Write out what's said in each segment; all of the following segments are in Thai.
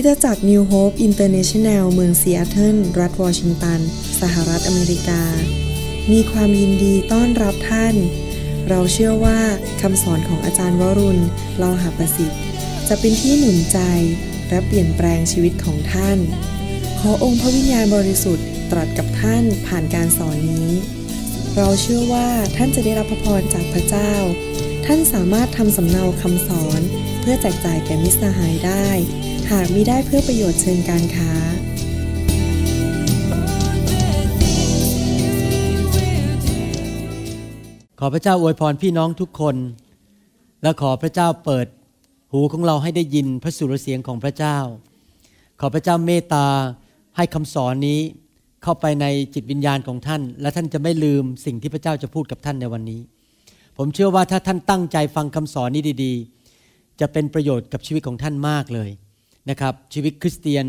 คริสตจักร New Hope International เมืองซีแอตเทิลรัฐวอชิงตัน สหรัฐอเมริกา มีความยินดีต้อนรับท่าน เราเชื่อว่าคำสอนของอาจารย์วรุณเลาหาประสิทธิ์ จะเป็นที่หนุนใจ และเปลี่ยนแปลงชีวิตของท่าน ขอองค์พระวิญญาณบริสุทธิ์ตรัสกับท่านผ่านการสอนนี้ เราเชื่อว่าท่านจะได้รับพระพรจากพระเจ้า ท่านสามารถทำสำเนาคำสอน เพื่อแจกจ่ายแก่มิสหายได้ หากมิได้เพื่อประโยชน์เชิงการค้า ขอพระเจ้าอวยพรพี่น้องทุกคน และขอพระเจ้าเปิดหูของเราให้ได้ยินพระสุรเสียงของพระเจ้า ขอพระเจ้าเมตตาให้คำสอนนี้เข้าไปในจิตวิญญาณของท่าน และท่านจะไม่ลืมสิ่งที่พระเจ้าจะพูดกับท่านในวันนี้ ผมเชื่อว่าถ้าท่านตั้งใจฟังคำสอนนี้ดี ๆ จะเป็นประโยชน์กับชีวิตของท่านมากเลย นะครับ ชีวิตคริสเตียน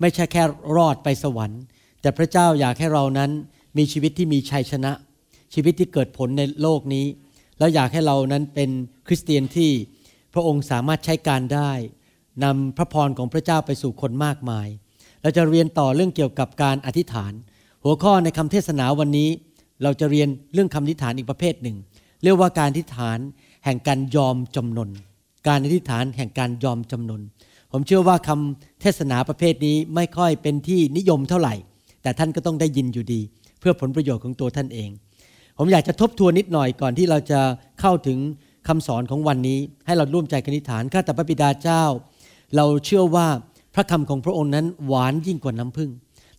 ไม่ใช่แค่รอดไปสวรรค์ แต่พระเจ้าอยากให้เรานั้นมีชีวิตที่มีชัยชนะ ชีวิตที่เกิดผลในโลกนี้ แล้วอยากให้เรานั้นเป็นคริสเตียนที่พระองค์สามารถใช้การได้นำพระพรของพระเจ้าไปสู่คนมากมาย เราจะเรียนต่อเรื่องเกี่ยวกับการอธิษฐาน หัวข้อในคำเทศนาวันนี้ เราจะเรียนเรื่องคำอธิษฐานอีกประเภทหนึ่ง เรียกว่าการอธิษฐานแห่งการยอมจำนน การอธิษฐานแห่งการยอมจำนน ผมเชื่อว่าคำเทศนาประเภทนี้ไม่ค่อยเป็นที่นิยมเท่าไหร่ แต่ท่านก็ต้องได้ยินอยู่ดี เพื่อผลประโยชน์ของตัวท่านเอง ผมอยากจะทบทวนนิดหน่อยก่อนที่เราจะเข้าถึงคำสอนของวันนี้ ให้เราร่วมใจกันิฐานข้าแต่พระบิดาเจ้า เราเชื่อว่าพระคำของพระองค์นั้นหวานยิ่งกว่าน้ำผึ้ง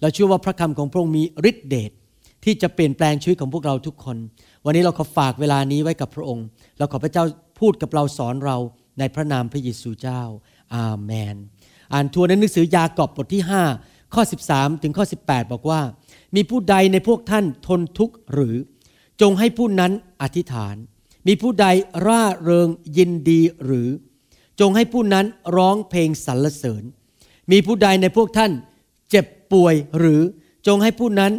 เราเชื่อว่าพระคำของพระองค์มีฤทธิเดชที่จะเปลี่ยนแปลงชีวิตของพวกเราทุกคน วันนี้เราขอฝากเวลานี้ไว้กับพระองค์ เราขอพระเจ้าพูดกับเราสอนเราในพระนามพระเยซูเจ้า อาเมน อ่านทวนในหนังสือยากอบบทที่ 5 ข้อ 13 ถึงข้อ 18 บอกว่า มีผู้ใดในพวกท่านทนทุกข์หรือ จงให้ผู้นั้นอธิษฐาน มีผู้ใดร่าเริงยินดีหรือ จงให้ผู้นั้นร้องเพลงสรรเสริญ มีผู้ใดในพวกท่านเจ็บป่วยหรือจงให้ผู้นั้น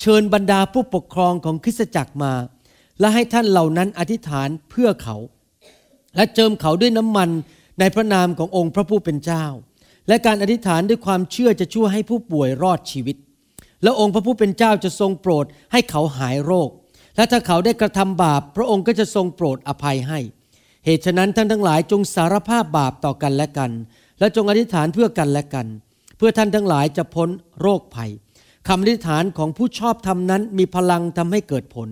เชิญบรรดาผู้ปกครองของคริสตจักรมา และให้ท่านเหล่านั้นอธิษฐานเพื่อเขา และเจิมเขาด้วยน้ำมัน ในพระนามขององค์พระผู้เป็นเจ้า และการอธิษฐานด้วยความเชื่อจะช่วยให้ผู้ป่วยรอดชีวิต แล้วองค์พระผู้เป็นเจ้าจะทรงโปรดให้เขาหายโรค และถ้าเขาได้กระทำบาป พระองค์ก็จะทรงโปรดอภัยให้ เหตุฉะนั้นท่านทั้งหลายจงสารภาพบาปต่อกันและกัน และจงอธิษฐานเพื่อกันและกัน เพื่อท่านทั้งหลายจะพ้นโรคภัยคำอธิษฐานของผู้ชอบธรรมนั้นมีพลังทำให้เกิดผล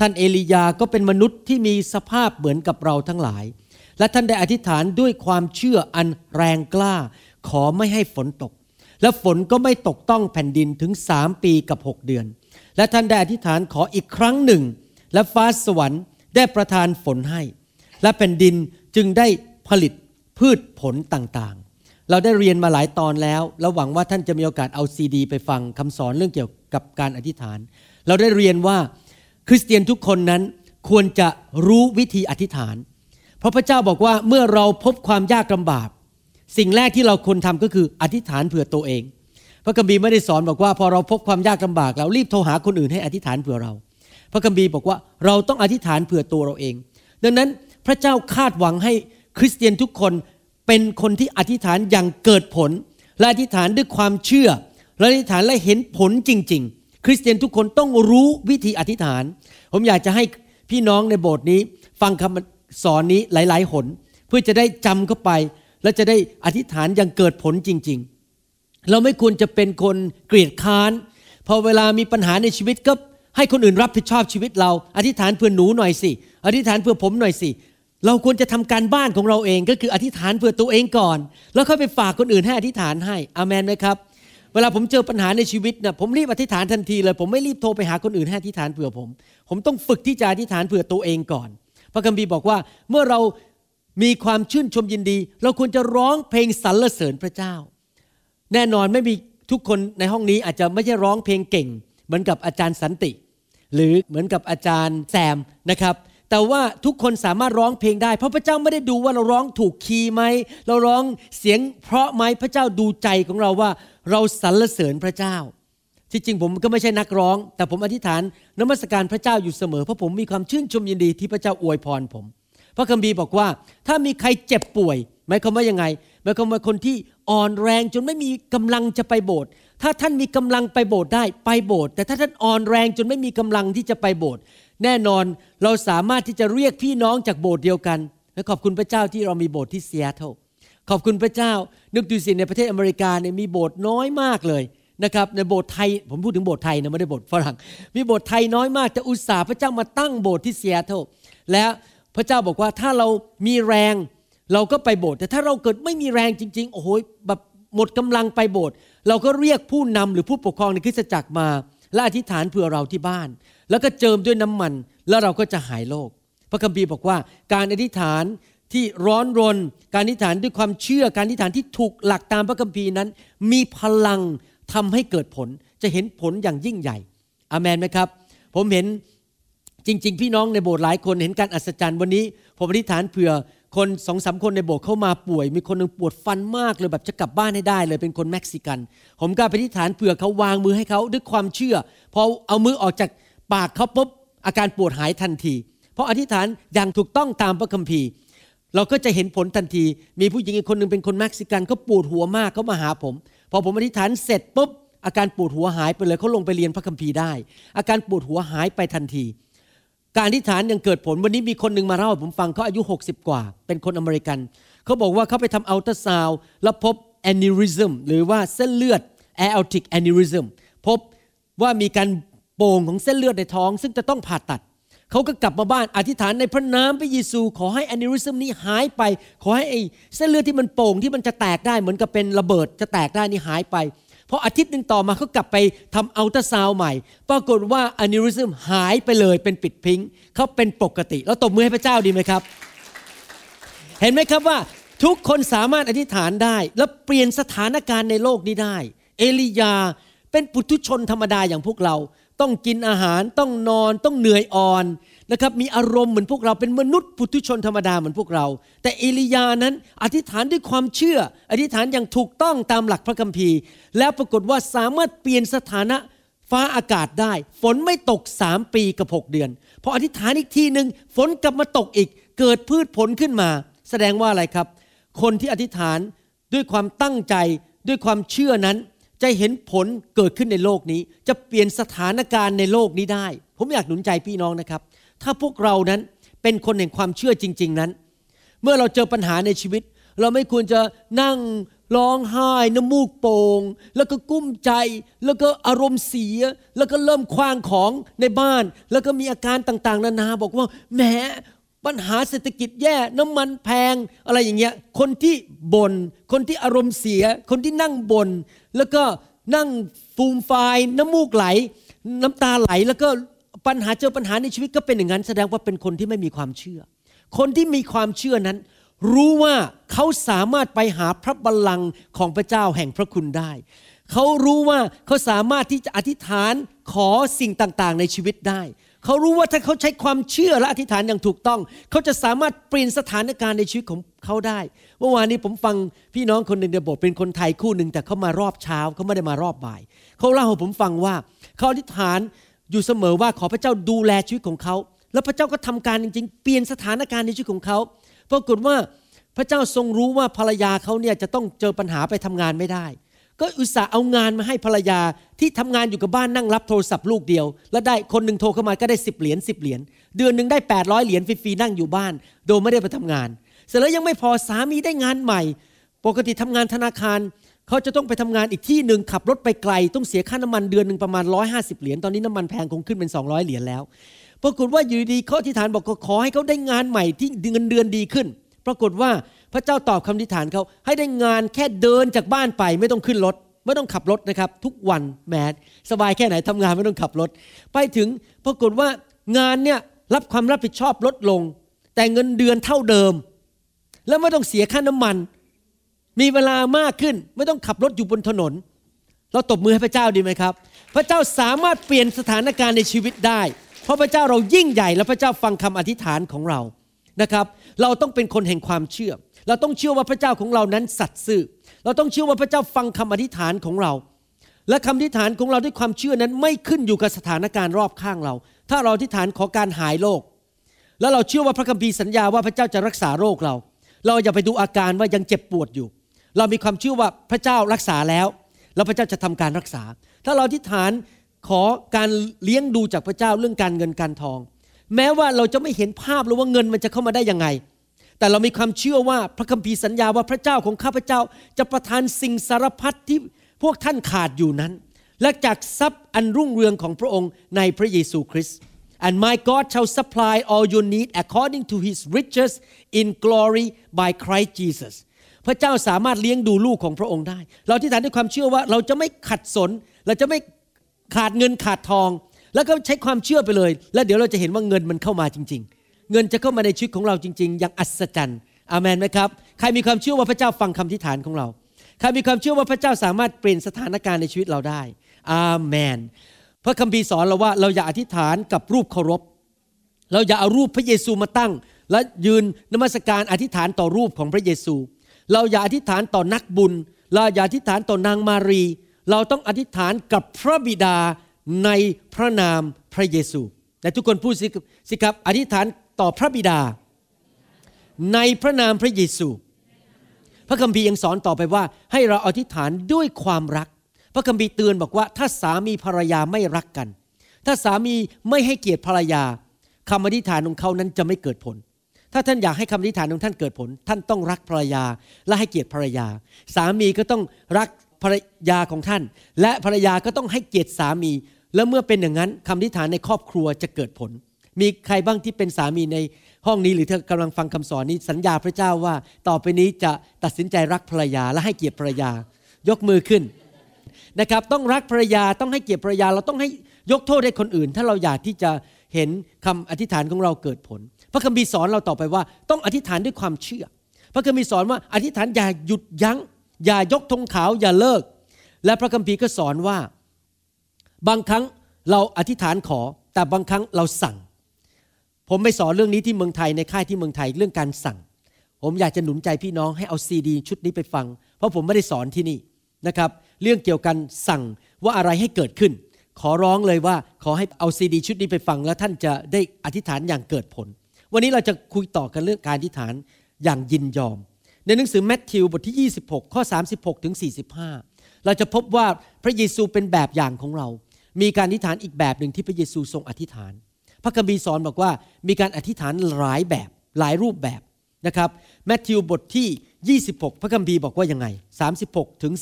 ท่านเอลียาก็เป็นมนุษย์ที่มีสภาพเหมือนกับเราทั้งหลาย และท่านได้อธิษฐานด้วยความเชื่ออันแรงกล้า ขอไม่ให้ฝนตก และฝนก็ไม่ตกต้องแผ่นดินถึงสามปีกับหกเดือน และท่านได้อธิษฐานขออีกครั้งหนึ่ง และฟ้าสวรรค์ได้ประทานฝนให้ และแผ่นดินจึงได้ผลิตพืชผลต่างๆ เราได้เรียนมาหลายตอนแล้วและหวังว่าท่านจะมีโอกาสเอาซีดี ไปฟังคำสอนเรื่องเกี่ยวกับการอธิษฐาน เราได้เรียนว่าคริสเตียนทุกคนนั้นควรจะรู้วิธีอธิษฐาน เพราะพระเจ้าบอกว่าเมื่อเราพบความยากลำบาก สิ่งแรกที่เราควรทำก็คืออธิษฐานเผื่อตัวเอง พระคัมภีร์ไม่ได้สอนบอกว่าพอเราพบความยากลำบากเรารีบโทรหาคนอื่นให้อธิษฐานเผื่อเรา พระคัมภีร์บอกว่าเราต้องอธิษฐานเผื่อตัวเราเอง ดังนั้นพระเจ้าคาดหวังให้คริสเตียนทุกคนเป็นคนที่อธิษฐานอย่างเกิดผล และอธิษฐานด้วยความเชื่อ และอธิษฐานและเห็นผลจริง ๆ คริสเตียนทุกคนต้องรู้วิธีอธิษฐาน ผมอยากจะให้พี่น้องในโบสถ์นี้ฟังคำ สอนนี้หลาย ๆ หน เพื่อจะได้จำเข้าไป และจะได้อธิษฐานอย่างเกิดผลจริง ๆ เราไม่ควรจะเป็นคนเกลียดค้าน พอเวลามีปัญหาในชีวิตก็ให้คนอื่นรับผิดชอบชีวิตเรา อธิษฐานเพื่อหนูหน่อยสิ อธิษฐานเพื่อผมหน่อยสิ เราควรจะทำการบ้านของเราเองก็คืออธิษฐานเพื่อตัวเองก่อน แล้วค่อยไปฝากคนอื่นให้อธิษฐานให้อเมนไหมครับ เวลาผมเจอปัญหาในชีวิตนะผมรีบอธิษฐานทันทีเลย ผมไม่รีบโทรไปหาคนอื่นให้อธิษฐานเผื่อผม ผมต้องฝึกที่จะอธิษฐานเผื่อตัวเองก่อน พระคัมภีร์บอกว่าเมื่อเรามีความชื่นชมยินดี เราควรจะร้องเพลงสรรเสริญพระเจ้า แน่นอนไม่มีทุกคนในห้องนี้อาจจะไม่ใช่ร้องเพลงเก่ง เหมือนกับอาจารย์สันติ หรือเหมือนกับอาจารย์แซมนะครับ แต่ว่าทุกคนสามารถร้องเพลงได้ เพราะพระเจ้าไม่ได้ดูว่าเราร้องถูกคีย์ไหมเราร้องเสียงเพราะไหมพระเจ้าดูใจของเราว่า เราสรรเสริญพระเจ้า ที่จริงผมก็ไม่ใช่นักร้อง แต่ผมอธิษฐานนมัสการพระเจ้าอยู่เสมอ เพราะผมมีความชื่นชมยินดีที่พระเจ้าอวยพรผม พระคัมภีร์บอกว่า ถ้ามีใครเจ็บป่วยหมายความว่ายังไงหมายความว่าคนที่อ่อนแรงจนไม่มีกำลังจะไปโบสถ์ถ้าท่านมีกำลังไปโบสถ์ได้ไปโบสถ์แต่ถ้าท่านอ่อนแรงจนไม่มีกำลังที่จะไปโบสถ์แน่นอนเราสามารถที่จะเรียกพี่น้องจากโบสถ์เดียวกันและขอบคุณพระเจ้าที่เรามีโบสถ์ที่ซีแอตเทิลขอบคุณพระเจ้า นึกดูสิในประเทศอเมริกาเนี่ยมีโบสถ์น้อยมากเลย นะครับในโบสถ์ไทยผมพูดถึงโบสถ์ไทยนะไม่ได้โบสถ์ฝรั่ง มีโบสถ์ไทยน้อยมากแต่อุตส่าห์พระเจ้ามาตั้งโบสถ์ที่ซีแอตเทิลและพระเจ้าบอกว่าถ้าเรามีแรงเราก็ไปโบสถ์แต่ถ้าเราเกิดไม่มีแรงจริง ๆ โอ้โหแบบหมดกำลังไปโบสถ์เราก็เรียกผู้นำหรือผู้ปกครองในคริสตจักรมา และอธิษฐานเผื่อเราที่บ้าน แล้วก็เจิมด้วยน้ำมัน แล้วเราก็จะหายโรคพระคัมภีร์บอกว่า การอธิษฐานที่ร้อนรน การอธิษฐานด้วยความเชื่อการอธิษฐานที่ถูกหลักตามพระคัมภีร์นั้น มีพลัง ทำให้เกิดผลจะเห็นผลอย่างยิ่งใหญ่อามนไหมครับ ผมเห็นจริง ๆ พี่น้องในโบสถ์หลายคนเห็นการอัศจรรย์วันนี้ ผมอธิษฐานเผื่อคนสองสาคนในโบสถ์เข้ามาป่วย มีคนหนึ่งปวดฟันมากเลยแบบจะกลับบ้านให้ได้เลยเป็นคนเม็กซิกัน ผมก็อธิษฐานเผื่อเขาวางมือให้เขาด้วยความเชื่อพอเอามือออกจากปากเขาปุ๊บอาการปวดหายทันที เพราะอธิษฐานอย่างถูกต้องตามพระคัมภีร์ เราก็จะเห็นผลทันที มีผู้หญิงอีกคนหนึ่งเป็นคนเม็กซิกันเขาปวดหัวมากเขามาหาผม พอผมอธิษฐานเสร็จปุ๊บอาการปวดหัวหายไปเลยเขาลงไปเรียนพระคัมภีร์ได้ อาการปวดหัวหายไปทันที การอธิษฐานยังเกิดผลวันนี้มีคนหนึ่งมาเล่าผมฟังเขาอายุ 60 กว่า เป็นคนอเมริกันเขาบอกว่าเขาไปทำอัลตราซาวด์แล้วพบ aneurysm หรือว่าเส้นเลือด aortic aneurysm พบว่ามีการโป่งของเส้นเลือดในท้อง ซึ่งจะต้องผ่าตัด เขาก็กลับมาบ้านอธิษฐานในพระนามพระเยซู ขอให้อนิริซึมนี้หายไป ขอให้ไอ้เส้นเลือดที่มันโป่งที่มันจะแตกได้เหมือนกับเป็นระเบิดจะแตกได้นี่หายไปพออาทิตย์หนึ่งต่อมาเขากลับไปทำอัลตราซาวใหม่ ปรากฏว่าอนิริซึมหายไปเลยเป็นปิดพิงเขาเป็นปกติ แล้วตบมือให้พระเจ้าดีไหมครับ เห็นไหมครับว่าทุกคนสามารถอธิษฐานได้ และเปลี่ยนสถานการณ์ในโลกนี้ได้ เอลียาเป็นปุถุชนธรรมดาอย่างพวกเรา ต้องกินอาหารต้องนอนต้องเหนื่อยอ่อนนะครับมีอารมณ์เหมือนพวกเราเป็นมนุษย์ปุถุชนธรรมดาเหมือนพวกเรา แต่เอลียานั้นอธิษฐานด้วยความเชื่อ อธิษฐานอย่างถูกต้องตามหลักพระคัมภีร์ แล้วปรากฏว่าสามารถเปลี่ยนสถานะฟ้าอากาศได้ ฝนไม่ตกสามปีกับหกเดือน พออธิษฐานอีกทีหนึ่งฝนกลับมาตกอีก เกิดพืชผลขึ้นมา แสดงว่าอะไรครับ คนที่อธิษฐานด้วยความตั้งใจด้วยความเชื่อนั้น จะเห็นผลเกิดขึ้นในโลกนี้ จะเปลี่ยนสถานการณ์ในโลกนี้ได้ ผมอยากหนุนใจพี่น้องนะครับ ถ้าพวกเรานั้นเป็นคนแห่งความเชื่อจริง ๆนั้น เมื่อเราเจอปัญหาในชีวิต เราไม่ควรจะนั่งร้องไห้น้ำมูกโป่งแล้วก็กุ้มใจ แล้วก็อารมณ์เสีย แล้วก็เริ่มคว้างของในบ้าน แล้วก็มีอาการต่างๆ นานาบอกว่าแหมปัญหาเศรษฐกิจแย่น้ำมันแพงอะไรอย่างเงี้ยคนที่บน่นคนที่อารมณ์เสีย คนที่นั่งบน่น แล้วก็นั่งฟูมไฟน้ำมูกไหล น้ำตาไหลแล้วก็ปัญหาเจอปัญหาในชีวิตก็เป็นอย่างนั้น แสดงว่าเป็นคนที่ไม่มีความเชื่อ คนที่มีความเชื่อนั้น รู้ว่าเขาสามารถไปหาพระบัลลังก์ของพระเจ้าแห่งพระคุณได้ เขารู้ว่าเขาสามารถที่จะอธิษฐานขอสิ่งต่างๆ ในชีวิตได้ เขารู้ว่าถ้าเขาใช้ความเชื่อและอธิษฐานอย่างถูกต้อง เขาจะสามารถเปลี่ยนสถานการณ์ในชีวิตของเขาได้ เมื่อวานนี้ผมฟังพี่น้องคนหนึ่งในโบสถ์เป็นคนไทยคู่หนึ่งแต่เขามารอบเช้าเขาไม่ได้มารอบบ่าย เขาเล่าให้ผมฟังว่าเขาอธิษฐานอยู่เสมอว่าขอพระเจ้าดูแลชีวิตของเขา แล้วพระเจ้าก็ทำการจริง ๆ เปลี่ยนสถานการณ์ในชีวิตของเขาปรากฏว่าพระเจ้าทรงรู้ว่าภรรยาเขาเนี่ยจะต้องเจอปัญหาไปทำงานไม่ได้ ก็อุตส่าห์เอางานมาให้ภรรยาที่ทำงานอยู่กับบ้านนั่งรับโทรศัพท์ลูกเดียว แล้วได้คนหนึ่งโทรเข้ามาก็ได้สิบเหรียญสิบเหรียญเดือนหนึ่งได้ 800เหรียญฟรีๆนั่งอยู่บ้าน โดยไม่ได้ไปทำงาน เสร็จแล้วยังไม่พอสามีได้งานใหม่ ปกติทำงานธนาคารเขาจะต้องไปทำงานอีกที่หนึ่งขับรถไปไกล ต้องเสียค่าน้ำมันเดือนหนึ่งประมาณ 150 เหรียญตอนนี้น้ำมันแพงคงขึ้นเป็น 200 เหรียญแล้วปรากฏว่าอยู่ดีเขาที่ฐานบอกขอให้เขาได้งานใหม่ที่เงินเดือนดีขึ้น ปรากฏว่า พระเจ้าตอบคำทิฐานเขาให้ได้งานแค่เดินจากบ้านไป ไม่ต้องขึ้นรถ ไม่ต้องขับรถนะครับ ทุกวันแมดสบายแค่ไหนทำงานไม่ต้องขับรถ ไปถึงปรากฏว่างานเนี่ยรับความรับผิดชอบลดลง แต่เงินเดือนเท่าเดิม แล้วไม่ต้องเสียค่าน้ำมัน มีเวลามากขึ้น ไม่ต้องขับรถอยู่บนถนน เราตบมือให้พระเจ้าดีไหมครับ พระเจ้าสามารถเปลี่ยนสถานการณ์ในชีวิตได้ เพราะพระเจ้าเรายิ่งใหญ่และพระเจ้าฟังคำอธิษฐานของเรานะครับ เราต้องเป็นคนแห่งความเชื่อ เราต้องเชื่อว่าพระเจ้าของเรานั้นสัตย์ซื่อ เราต้องเชื่อว่าพระเจ้าฟังคำอธิษฐานของเรา และคำอธิษฐานของเราด้วยความเชื่อนั้นไม่ขึ้นอยู่กับสถานการณ์รอบข้างเรา ถ้าเราอธิษฐานขอการหายโรค แล้วเราเชื่อว่าพระคัมภีร์สัญญาว่าพระเจ้าจะรักษาโรคเรา เราอย่าไปดูอาการว่ายังเจ็บปวดอยู่ เรามีความเชื่อว่าพระเจ้ารักษาแล้ว แล้วพระเจ้าจะทำการรักษา ถ้าเราอธิษฐานขอการเลี้ยงดูจากพระเจ้าเรื่องการเงินการทอง แม้ว่าเราจะไม่เห็นภาพหรือว่าเงินมันจะเข้ามาได้ยังไง แต่เรามีความเชื่อว่าพระคัมภีร์สัญญาว่าพระเจ้าของข้าพเจ้าจะประทานสิ่งสารพัดที่พวกท่านขาดอยู่นั้น และจากทรัพย์อันรุ่งเรืองของพระองค์ในพระเยซูคริสต์ and my God shall supply all your need according to his riches in glory by Christ Jesus พระเจ้าสามารถเลี้ยงดูลูกของพระองค์ได้ เราที่ฐานด้วยความเชื่อว่าเราจะไม่ขัดสน เราจะไม่ขาดเงินขาดทอง แล้วก็ใช้ความเชื่อไปเลย แล้วเดี๋ยวเราจะเห็นว่าเงินมันเข้ามาจริง ๆ เงินจะเข้ามาในชีวิตของเราจริง ๆ อย่างอัศจรรย์อาเมนไหมครับ ใครมีความเชื่อว่าพระเจ้าฟังคำทิฐานของเรา ใครมีความเชื่อว่าพระเจ้าสามารถเปลี่ยนสถานการณ์ในชีวิตเราได้ อาเมนพระคัมภีร์สอนเราว่าเราอย่าอธิษฐานกับรูปเคารพ เราอย่าเอารูปพระเยซูมาตั้ง และยืนนมัสการอธิษฐานต่อรูปของพระเยซู เราอย่าอธิษฐานต่อนักบุญ เราอย่าอธิษฐานต่อนางมารี เราต้องอธิษฐานกับพระบิดาในพระนามพระเยซูแต่ทุกคนพูดสิครับ อธิษฐาน ต่อพระบิดา ในพระนามพระเยซู พระคัมภีร์ยังสอนต่อไปว่า ให้เราอธิษฐานด้วยความรัก พระคัมภีร์เตือนบอกว่า ถ้าสามีภรรยาไม่รักกัน ถ้าสามีไม่ให้เกียรติภรรยาคำอธิษฐานของเขานั้นจะไม่เกิดผล ถ้าท่านอยากให้คำอธิษฐานของท่านเกิดผล ท่านต้องรักภรรยาและให้เกียรติภรรยา สามีก็ต้องรักภรรยาของท่าน และภรรยาก็ต้องให้เกียรติสามี แล้วเมื่อเป็นอย่างนั้นคำอธิษฐานในครอบครัวจะเกิดผล มีใครบ้างที่เป็นสามีในห้องนี้หรือเธอกำลังฟังคำสอนนี้สัญญาพระเจ้าว่า ต่อไปนี้จะตัดสินใจรักภรรยาและให้เกียรติภรรยา ยกมือขึ้นนะครับต้องรักภรรยาต้องให้เกียรติภรรยา เราต้องให้ยกโทษให้คนอื่น ถ้าเราอยากที่จะเห็นคำอธิษฐานของเราเกิดผล พระคัมภีร์สอนเราต่อไปว่า ต้องอธิษฐานด้วยความเชื่อ พระคัมภีร์สอนว่าอธิษฐานอย่าหยุดยัง้ง อย่ายกธงขาวอย่าเลิก และพระคัมภีร์ก็สอนว่า บางครั้งเราอธิษฐานขอ แต่บางครั้งเราสั่ง ผมไปสอนเรื่องนี้ที่เมืองไทยในค่ายที่เมืองไทยเรื่องการสั่ง ผมอยากจะหนุนใจพี่น้องให้เอาซีดีชุดนี้ไปฟัง เพราะผมไม่ได้สอนที่นี่นะครับ เรื่องเกี่ยวกันสั่งว่าอะไรให้เกิดขึ้น ขอร้องเลยว่าขอให้เอาซีดีชุดนี้ไปฟัง แล้วท่านจะได้อธิษฐานอย่างเกิดผล วันนี้เราจะคุยต่อกันเรื่องการอธิษฐานอย่างยินยอม ในหนังสือแมทธิวบทที่ 26 ข้อ 36ถึง45 เราจะพบว่าพระเยซูเป็นแบบอย่างของเรา มีการอธิษฐานอีกแบบหนึ่งที่พระเยซูทรงอธิษฐาน พระคัมภีร์สอนบอกว่ามีการอธิษฐานหลายแบบหลายรูปแบบนะครับแมทธิวบทที่ 26 พระคัมภีร์บอกว่ายังไง 36 ถึง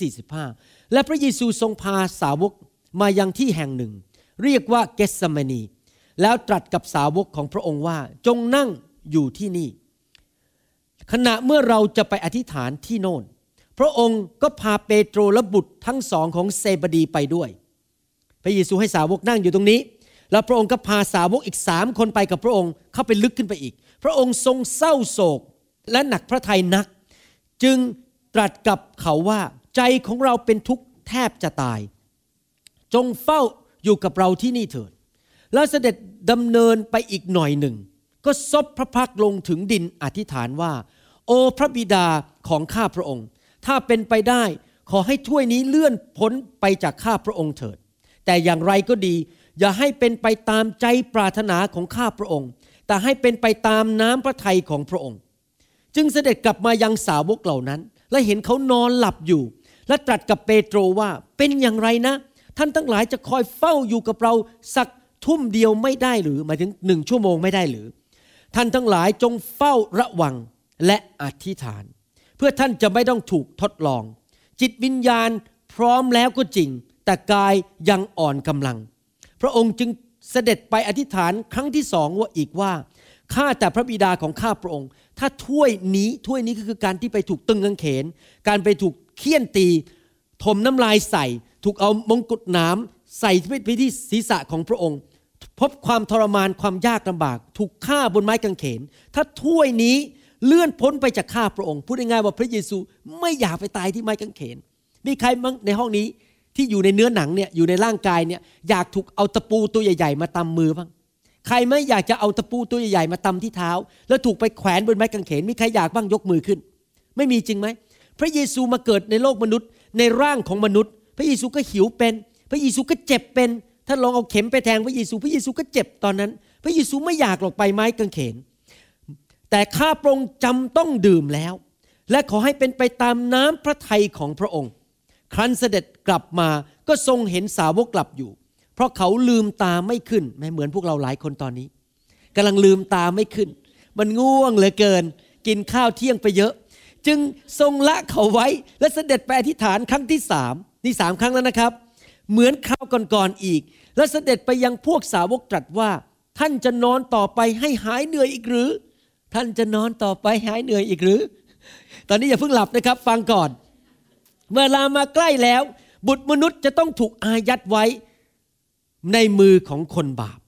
45 และพระเยซูทรงพาสาวกมายังที่แห่งหนึ่ง เรียกว่าเกสมนี แล้วตรัสกับสาวกของพระองค์ว่าจงนั่งอยู่ที่นี่ ขณะเมื่อเราจะไปอธิษฐานที่โน่น พระองค์ก็พาเปโตรและบุตรทั้งสองของเซบดีไปด้วย พระเยซูให้สาวกนั่งอยู่ตรงนี้ แล้วพระองค์ก็พาสาวกอีกสามคนไปกับพระองค์เข้าไปลึกขึ้นไปอีก พระองค์ทรงเศร้าโศกและหนักพระทัยนัก จึงตรัสกับเขาว่าใจของเราเป็นทุกข์แทบจะตาย จงเฝ้าอยู่กับเราที่นี่เถิด แล้วเสด็จดำเนินไปอีกหน่อยหนึ่ง ก็ซบพระพักลงถึงดินอธิษฐานว่า โอพระบิดาของข้าพระองค์ ถ้าเป็นไปได้ขอให้ถ้วยนี้เลื่อนพ้นไปจากข้าพระองค์เถิด แต่อย่างไรก็ดี อย่าให้เป็นไปตามใจปรารถนาของข้าพระองค์ แต่ให้เป็นไปตามน้ำพระทัยของพระองค์ จึงเสด็จกลับมายังสาวกเหล่านั้น และเห็นเขานอนหลับอยู่ และตรัสกับเปโตรว่าเป็นอย่างไรนะ ท่านทั้งหลายจะคอยเฝ้าอยู่กับเราสักทุ่มเดียวไม่ได้หรือหมายถึงหนึ่งชั่วโมงไม่ได้หรือ ท่านทั้งหลายจงเฝ้าระวังและอธิษฐาน เพื่อท่านจะไม่ต้องถูกทดลอง จิตวิญญาณพร้อมแล้วก็จริง แต่กายยังอ่อนกำลัง พระองค์จึงเสด็จไปอธิษฐานครั้งที่สองว่าอีกว่าข้าแต่พระบิดาของข้าพระองค์ ถ้าถ้วยนี้ถ้วยนี้ก็คือการที่ไปถูกตึงกางเขน การไปถูกเคี่ยนตี ถมน้ำลายใส่ ถูกเอามงกุฎน้ำใส่ไปที่ศีรษะของพระองค์ พบความทรมานความยากลำบาก ถูกฆ่าบนไม้กางเขน ถ้าถ้วยนี้เลื่อนพ้นไปจากข้าพระองค์พูดง่ายๆว่าพระเยซูไม่อยากไปตายที่ไม้กางเขนมีใครบ้างในห้องนี้ ที่อยู่ในเนื้อหนังเนี่ยอยู่ในร่างกายเนี่ยอยากถูกเอาตะปูตัวใหญ่ ๆ มาตำมือบ้างใครไม่อยากจะเอาตะปูตัวใหญ่ๆมาตำที่เท้า แล้วถูกไปแขวนบนไม้กางเขนมีใครอยากบ้างยกมือขึ้น ไม่มีจริงไหมพระเยซูมาเกิดในโลกมนุษย์ ในร่างของมนุษย์ พระเยซูก็หิวเป็น พระเยซูก็เจ็บเป็นถ้านลองเอาเข็มไปแทงพระเยซูพระเยซูก็เจ็บตอนนั้น พระเยซูไม่อยากหลอกไปไม้กางเขน แต่ข้าพระองค์จำต้องดื่มแล้ว และขอให้เป็นไปตามน้ำพระทัยของพระองค์ ครั้นเสด็จกลับมาก็ทรงเห็นสาวกกลับอยู่ เพราะเขาลืมตาไม่ขึ้นแม้เหมือนพวกเราหลายคนตอนนี้กำลังลืมตาไม่ขึ้น มันง่วงเหลือเกิน กินข้าวเที่ยงไปเยอะ จึงทรงละเขาไว้และเสด็จไปอธิษฐานครั้งที่สามนี่สามครั้งแล้วนะครับ เหมือนคราวก่อนๆอีก และเสด็จไปยังพวกสาวกตรัสว่า ท่านจะนอนต่อไปให้หายเหนื่อยอีกหรือ ท่านจะนอนต่อไปหายเหนื่อยอีกหรือ ตอนนี้อย่าเพิ่งหลับนะครับ ฟังก่อน เวลามาใกล้แล้ว บุตรมนุษย์จะต้องถูกอายัดไว้ในมือของคนบาป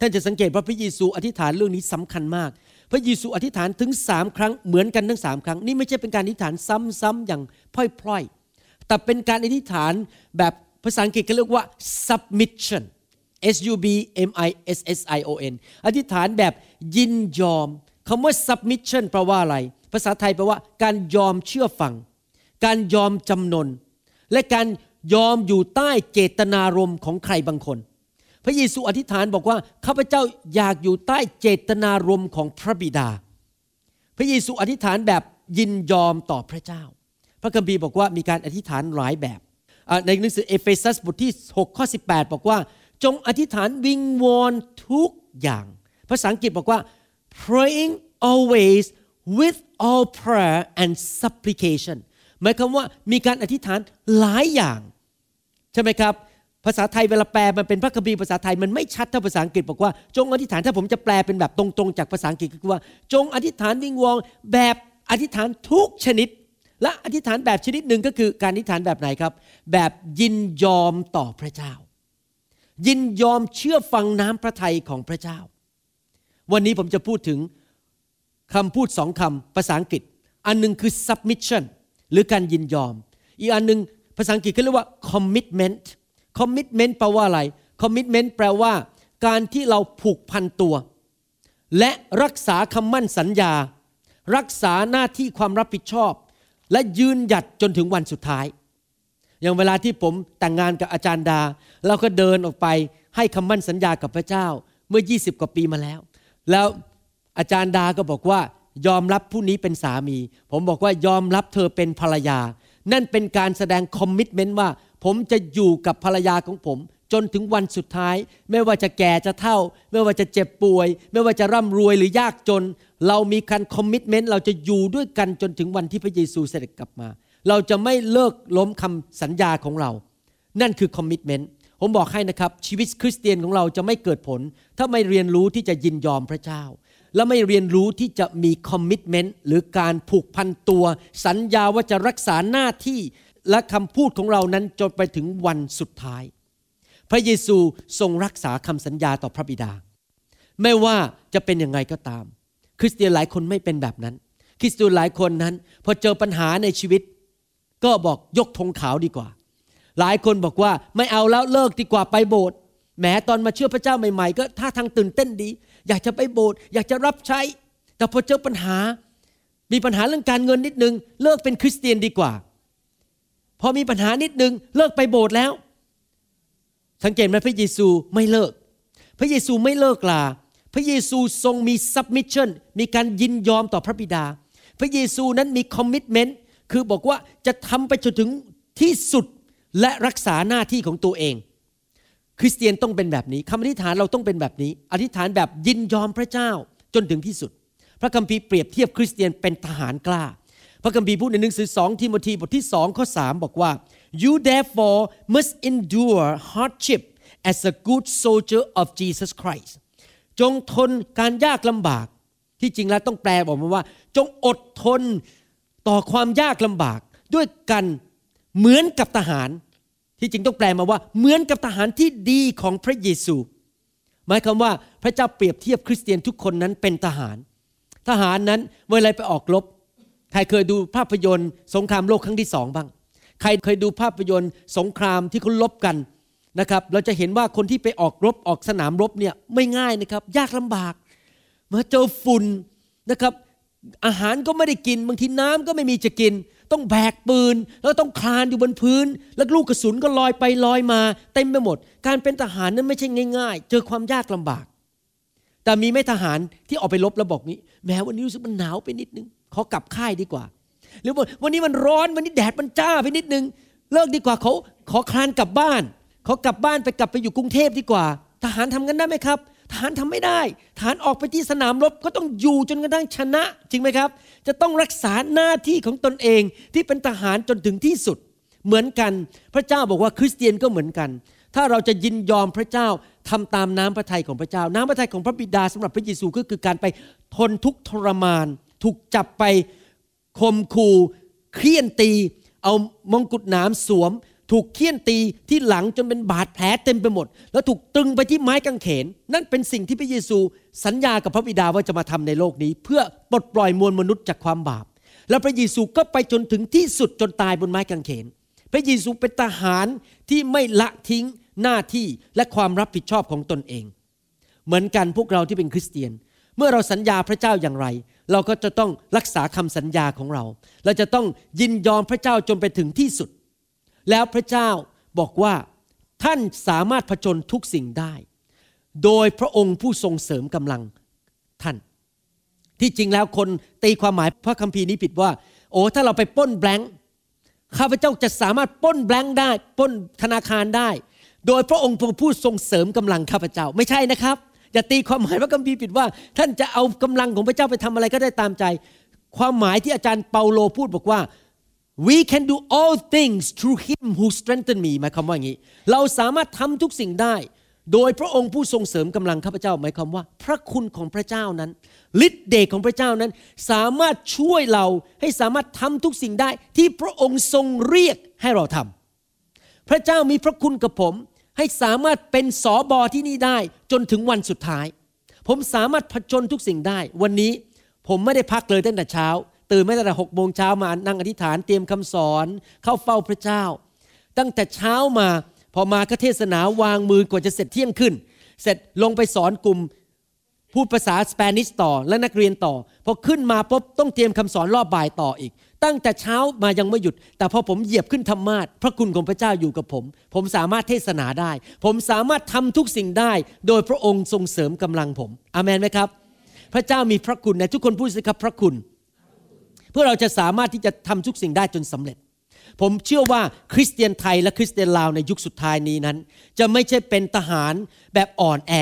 ท่านจะสังเกตว่าพระเยซูอธิษฐานเรื่องนี้สำคัญมาก พระเยซูอธิษฐานถึงสามครั้งเหมือนกันทั้งสามครั้ง นี่ไม่ใช่เป็นการอธิษฐานซ้ำๆอย่างพล่อยๆ แต่เป็นการอธิษฐานแบบภาษาอังกฤษเขาเรียกว่า submission S U B M I S S I O N อธิษฐานแบบยินยอมคำว่า submission แปลว่าอะไร ภาษาไทยแปลว่าการยอมเชื่อฟัง การยอมจำนน และการยอมอยู่ใต้เจตนารมณ์ของใครบางคน พระเยซูอธิษฐานบอกว่าข้าพเจ้าอยากอยู่ใต้เจตนารมณ์ของพระบิดา พระเยซูอธิษฐานแบบยินยอมต่อพระเจ้า พระคัมภีร์บอกว่ามีการอธิษฐานหลายแบบในหนังสือเอเฟซัสบทที่6ข้อ18 บอกว่า จงอธิษฐานวิงวอนทุกอย่าง ภาษาอังกฤษบอกว่า praying always with all prayer and supplication หมายความว่ามีการอธิษฐานหลายอย่าง ใช่ไหมครับ ภาษาไทยเวลาแปลมันเป็นพระคัมภีร์ภาษาไทยมันไม่ชัดเท่าภาษาอังกฤษบอกว่า จงอธิษฐานถ้าผมจะแปลเป็นแบบตรงๆ จากภาษาอังกฤษก็คือว่า จงอธิษฐานวิงวองแบบอธิษฐานทุกชนิด และอธิษฐานแบบชนิดหนึ่งก็คือการอธิษฐานแบบไหนครับ แบบยินยอมต่อพระเจ้า ยินยอมเชื่อฟังน้ำพระทัยของพระเจ้า วันนี้ผมจะพูดถึงคำพูดสองคำภาษาอังกฤษ อันหนึ่งคือ submission หรือการยินยอม อีกอันหนึ่งภาษาอังกฤษเขาเรียกว่า commitment commitment แปลว่าอะไร commitment แปลว่า การที่เราผูกพันตัว และรักษาคำมั่นสัญญา รักษาหน้าที่ความรับผิดชอบ และยืนหยัดจนถึงวันสุดท้าย อย่างเวลาที่ผมแต่งงานกับอาจารย์ดา เราก็เดินออกไปให้คำมั่นสัญญากับพระเจ้าเมื่อ 20 กว่าปีมาแล้ว แล้วอาจารย์ดาก็บอกว่า ยอมรับผู้นี้เป็นสามี ผมบอกว่ายอมรับเธอเป็นภรรยา นั่นเป็นการแสดง commitment ว่า ผมจะอยู่กับภรรยาของผม จนถึงวันสุดท้าย ไม่ว่าจะแก่จะเฒ่า ไม่ว่าจะเจ็บป่วย ไม่ว่าจะร่ำรวยหรือยากจน เรามีการ commitment เราจะอยู่ด้วยกันจนถึงวันที่พระเยซูเสด็จกลับมา เราจะไม่เลิกล้มคำสัญญาของเรา นั่นคือ commitmentผมบอกให้นะครับชีวิตคริสเตียนของเราจะไม่เกิดผล ถ้าไม่เรียนรู้ที่จะยินยอมพระเจ้า และไม่เรียนรู้ที่จะมีคอมมิชเมนต์หรือการผูกพันตัว สัญญาว่าจะรักษาหน้าที่และคำพูดของเรานั้นจนไปถึงวันสุดท้าย พระเยซูทรงรักษาคำสัญญาต่อพระบิดา ไม่ว่าจะเป็นยังไงก็ตาม คริสเตียนหลายคนไม่เป็นแบบนั้น คริสเตียนหลายคนนั้น พอเจอปัญหาในชีวิต ก็บอกยกธงขาวดีกว่า หลายคนบอกว่าไม่เอาแล้วเลิกดีกว่าไปโบสถ์แม้ตอนมาเชื่อพระเจ้าใหม่ๆ ก็ท่าทางตื่นเต้นดี อยากจะไปโบสถ์อยากจะรับใช้ แต่พอเจอปัญหา มีปัญหาเรื่องการเงินนิดนึง เลิกเป็นคริสเตียนดีกว่า พอมีปัญหานิดนึง เลิกไปโบสถ์แล้ว สังเกตไหมพระเยซูไม่เลิก พระเยซูไม่เลิกลา พระเยซูทรงมี submission มีการยินยอมต่อพระบิดา พระเยซูนั้นมี commitment คือบอกว่าจะทำไปจนถึงที่สุดและรักษาหน้าที่ของตัวเอง คริสเตียนต้องเป็นแบบนี้คำอธิษฐานเราต้องเป็นแบบนี้ อธิษฐานแบบยินยอมพระเจ้าจนถึงที่สุด พระคัมภีร์เปรียบเทียบคริสเตียนเป็นทหารกล้า พระคัมภีร์พูดในหนังสือสองทิโมธีบทที่สองข้อสามบอกว่า you therefore must endure hardship as a good soldier of Jesus Christ จงทนการยากลำบากที่จริงแล้วต้องแปลบอกมาว่า จงอดทนต่อความยากลำบาก ด้วยกันเหมือนกับทหาร ที่จริงต้องแปลมาว่าเหมือนกับทหารที่ดีของพระเยซู หมายความว่าพระเจ้าเปรียบเทียบคริสเตียนทุกคนนั้นเป็นทหาร ทหารนั้นเวลาไรไปออกรบใครเคยดูภาพยนตร์ สงครามโลกครั้งที่สองบ้าง ใครเคยดูภาพยนตร์ สงครามที่เขาลบกันนะครับ เราจะเห็นว่าคนที่ไปออกรบออกสนามรบเนี่ยไม่ง่ายนะครับ ยากลำบากมาเจอฝุ่นนะครับ อาหารก็ไม่ได้กิน บางทีน้ำก็ไม่มีจะกิน ต้องแบกปืน แล้วต้องคลานอยู่บนพื้น แล้วลูกกระสุนก็ลอยไปลอยมา เต็มไปหมด การเป็นทหารนั้นไม่ใช่ง่ายๆ เจอความยากลำบาก แต่มีไม่ทหารที่ออกไปรบแล้วบอกนี้ แม้วันนี้รู้สึกมันหนาวไปนิดนึงขอกลับค่ายดีกว่า หรือว่าวันนี้มันร้อนวันนี้แดดมันจ้าไปนิดนึง เลิกดีกว่าเขาขอคลานกลับบ้านเขากลับบ้านไปกลับไปอยู่กรุงเทพดีกว่า ทหารทำกันได้ไหมครับ ทหารทำไม่ได้ ทหารออกไปที่สนามรบก็ต้องอยู่จนกระทั่งชนะ จริงไหมครับ จะต้องรักษาหน้าที่ของตนเองที่เป็นทหารจนถึงที่สุด เหมือนกัน พระเจ้าบอกว่าคริสเตียนก็เหมือนกัน ถ้าเราจะยินยอมพระเจ้าทำตามน้ำพระทัยของพระเจ้า น้ำพระทัยของพระบิดาสำหรับพระเยซูก็คือการไปทนทุกทรมาน ถูกจับไปคมคู่เครียนตี เอามงกุฎหนามสวม ถูกเคี่ยนตีที่หลังจนเป็นบาดแผลเต็มไปหมด แล้วถูกตรึงไปที่ไม้กางเขน นั่นเป็นสิ่งที่พระเยซู สัญญากับพระบิดาว่าจะมาทำในโลกนี้ เพื่อปลดปล่อยมวลมนุษย์จากความบาป แล้วพระเยซูก็ไปจนถึงที่สุดจนตายบนไม้กางเขน พระเยซูเป็นทหารที่ไม่ละทิ้งหน้าที่และความรับผิดชอบของตนเอง เหมือนกันพวกเราที่เป็นคริสเตียน เมื่อเราสัญญาพระเจ้าอย่างไร เราก็จะต้องรักษาคำสัญญาของเรา เราจะต้องยินยอมพระเจ้าจนไปถึงที่สุด แล้วพระเจ้าบอกว่าท่านสามารถผจญทุกสิ่งได้ โดยพระองค์ผู้ทรงเสริมกำลังท่าน ที่จริงแล้วคนตีความหมายพระคัมภีร์นี้ผิดว่า โอ้ถ้าเราไปป้นแบงค์ข้าพเจ้าจะสามารถป้นแบงค์ได้ป้นธนาคารได้ โดยพระองค์ผู้ทรงเสริมกำลังข้าพเจ้าไม่ใช่นะครับอย่าตีความหมายพระคัมภีร์ผิดว่า ท่านจะเอากำลังของพระเจ้าไปทำอะไรก็ได้ตามใจ ความหมายที่อาจารย์เปาโลพูดบอกว่า we can do all things through him who strengthen me หมายความว่าอย่างนี้ เราสามารถทำทุกสิ่งได้ โดยพระองค์ผู้ทรงเสริมกำลังข้าพเจ้า หมายความว่า พระคุณของพระเจ้านั้นฤทธิ์เดชของพระเจ้านั้น สามารถช่วยเราให้สามารถทำทุกสิ่งได้ ที่พระองค์ทรงเรียกให้เราทำพระเจ้ามีพระคุณกับผม ให้สามารถเป็นสอบอที่นี่ได้จนถึงวันสุดท้าย ผมสามารถผจญทุกสิ่งได้ วันนี้ผมไม่ได้พักเลยตั้งแต่เช้า ตื่นไม่ตั้งแต่หกโมงเช้ามานั่งอธิษฐานเตรียมคำสอนเข้าเฝ้าพระเจ้า ตั้งแต่เช้ามาพอมาก็เทศนาวางมือกว่าจะเสร็จเที่ยงขึ้น เสร็จลงไปสอนกลุ่มพูดภาษาสเปนิสต่อและนักเรียนต่อพอขึ้นมาปุ๊บต้องเตรียมคำสอนรอบบ่ายต่ออีก ตั้งแต่เช้ามายังไม่หยุด แต่พอผมเหยียบขึ้นธรรมาทพระคุณของพระเจ้าอยู่กับผม ผมสามารถเทศนาได้ ผมสามารถทำทุกสิ่งได้ โดยพระองค์ทรงเสริมกำลังผม อามนไหมครับ พระเจ้ามีพระคุณนะทุกคนพูดสิครับพระคุณ เพื่อเราจะสามารถที่จะทำทุกสิ่งได้จนสำเร็จ ผมเชื่อว่าคริสเตียนไทยและคริสเตียนลาวในยุคสุดท้ายนี้นั้น จะไม่ใช่เป็นทหารแบบอ่อนแอ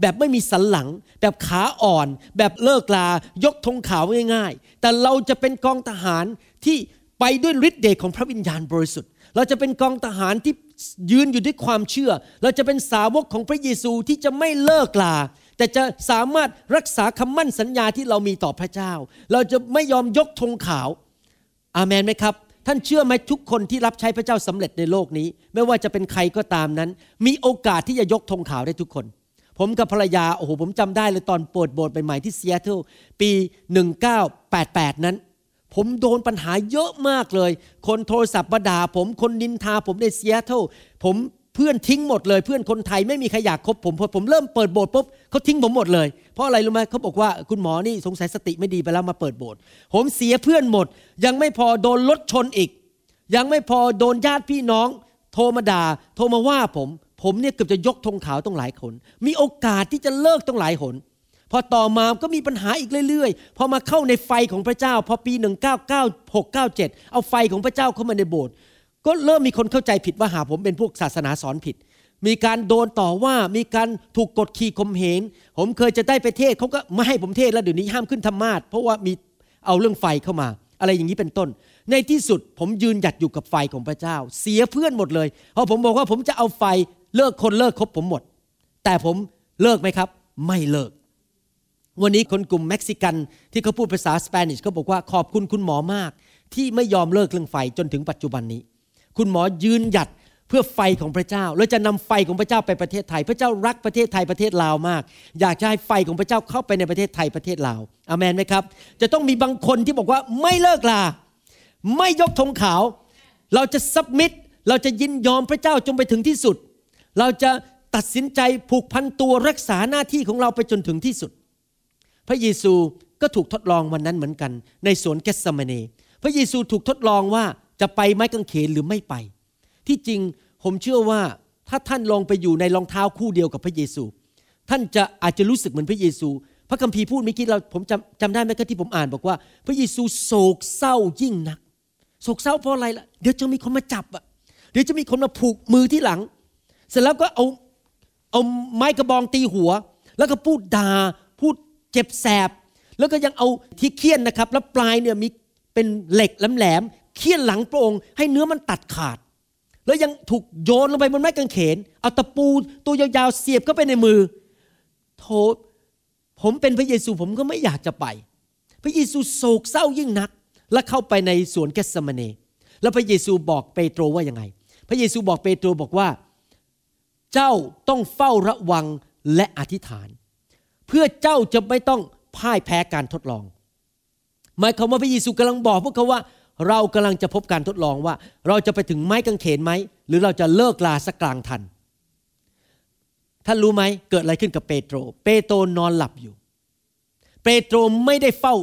แบบไม่มีสันหลัง แบบขาอ่อน แบบเลิกลายกธงขาวง่ายๆ แต่เราจะเป็นกองทหารที่ไปด้วยฤทธิ์เดชของพระวิญญาณบริสุทธิ์ เราจะเป็นกองทหารที่ยืนอยู่ด้วยความเชื่อ เราจะเป็นสาวกของพระเยซูที่จะไม่เลิกลา แต่จะสามารถรักษาคำมั่นสัญญาที่เรามีต่อพระเจ้า เราจะไม่ยอมยกธงขาว อาเมนไหมครับ ท่านเชื่อไหมทุกคนที่รับใช้พระเจ้าสำเร็จในโลกนี้ ไม่ว่าจะเป็นใครก็ตามนั้น มีโอกาสที่จะยกธงขาวได้ทุกคน ผมกับภรรยาโอ้โหผมจำได้เลยตอนเปิดโบสถ์ใหม่ๆที่ซีแอตเทิลปี 1988 นั้น ผมโดนปัญหาเยอะมากเลย คนโทรศัพท์มาด่าผมคนนินทาผมในซีแอตเทิลผม เพื่อนทิ้งหมดเลย เพื่อนคนไทยไม่มีใครอยากคบผมพอผมเริ่มเปิดโบสถ์ปุ๊บเขาทิ้งผมหมดเลย เพราะอะไรรู้ไหมเขาบอกว่าคุณหมอนี่สงสัยสติไม่ดีไปแล้วมาเปิดโบสถ์ผมเสียเพื่อนหมด ยังไม่พอโดนรถชนอีก ยังไม่พอโดนญาติพี่น้อง โทรมาด่าโทรมาว่าผม ผมเนี่ยเกือบจะยกธงขาวต้องหลายคน มีโอกาสที่จะเลิกต้องหลายหนพอต่อมาก็มีปัญหาอีกเรื่อยๆ พอมาเข้าในไฟของพระเจ้า พอปี 1996 97 เอาไฟของพระเจ้าเข้ามาในโบสถ์ ก็เริ่มมีคนเข้าใจผิดว่าหาผมเป็นพวกศาสนาสอนผิด มีการโดนต่อว่ามีการถูกกดขี่ข่มเหงผมเคยจะได้ไปเทศเขาก็ไม่ให้ผมเทศแล้วเดี๋ยวนี้ห้ามขึ้นธรรมาทเพราะว่ามีเอาเรื่องไฟเข้ามา อะไรอย่างนี้เป็นต้น ในที่สุดผมยืนหยัดอยู่กับไฟของพระเจ้า เสียเพื่อนหมดเลยเพอผมบอกว่าผมจะเอาไฟเลิกคนเลิกคบผมหมด แต่ผมเลิกไหมครับ ไม่เลิก วันนี้คนกลุ่มเม็กซิกันที่เขาพูดภาษาสเปนิชเขาบอกว่าขอบคุณคุณหมอมาก ที่ไม่ยอมเลิกเรื่องไฟจนถึงปัจจุบันนี้ คุณหมอยืนหยัดเพื่อไฟของพระเจ้าเราจะนำไฟของพระเจ้าไปประเทศไทย พระเจ้ารักประเทศไทยประเทศลาวมาก อยากจะให้ไฟของพระเจ้าเข้าไปในประเทศไทยประเทศลาวอามันไหมครับ จะต้องมีบางคนที่บอกว่าไม่เลิกลา ไม่ยกธงขาว เราจะซับมิดเราจะยินยอมพระเจ้าจนไปถึงที่สุด เราจะตัดสินใจผูกพันตัวรักษาหน้าที่ของเราไปจนถึงที่สุด พระเยซูก็ถูกทดลองวันนั้นเหมือนกัน ในสวนเกสเมเนพระเยซูถูกทดลองว่า จะไปไม้กางเขนหรือไม่ไป ที่จริงผมเชื่อว่าถ้าท่านลองไปอยู่ในรองเท้าคู่เดียวกับพระเยซู ท่านจะอาจจะรู้สึกเหมือนพระเยซู พระคัมภีร์พูดเมื่อกี้เราผมจำจำได้ไหมครับที่ผมอ่านบอกว่า พระเยซูโศกเศร้ายิ่งนัก โศกเศร้าเพราะอะไรล่ะเดี๋ยวจะมีคนมาจับอะเดี๋ยวจะมีคนมาผูกมือที่หลัง เสร็จแล้วก็เอาเอาไม้กระบองตีหัว แล้วก็พูดด่าพูดเจ็บแสบ แล้วก็ยังเอาที่เคี่ยนนะครับ แล้วปลายเนี่ยมีเป็นเหล็กแหลม เคี่ยนหลังพระองค์ให้เนื้อมันตัดขาด แล้วยังถูกโยนลงไปบนไม้กางเขน เอาตะปูตัวยาวๆเสียบเข้าไปในมือ โทษผมเป็นพระเยซูผมก็ไม่อยากจะไป พระเยซูโศกเศร้ายิ่งนัก และเข้าไปในสวนเกสมาเน แล้วพระเยซูบอกเปโตรว่ายังไง พระเยซูบอกเปโตรบอกว่า เจ้าต้องเฝ้าระวังและอธิษฐาน เพื่อเจ้าจะไม่ต้องพ่ายแพ้การทดลองหมายความว่าพระเยซูกำลังบอกพวกเขาว่า เรากำลังจะพบการทดลองว่า เราจะไปถึงไม้กางเขนไหม หรือเราจะเลิกลาสักกลางทัน ท่านรู้ไหมเกิดอะไรขึ้นกับเปโตร เปโตรนอนหลับอยู่ เปโตรไม่ได้เฝ้า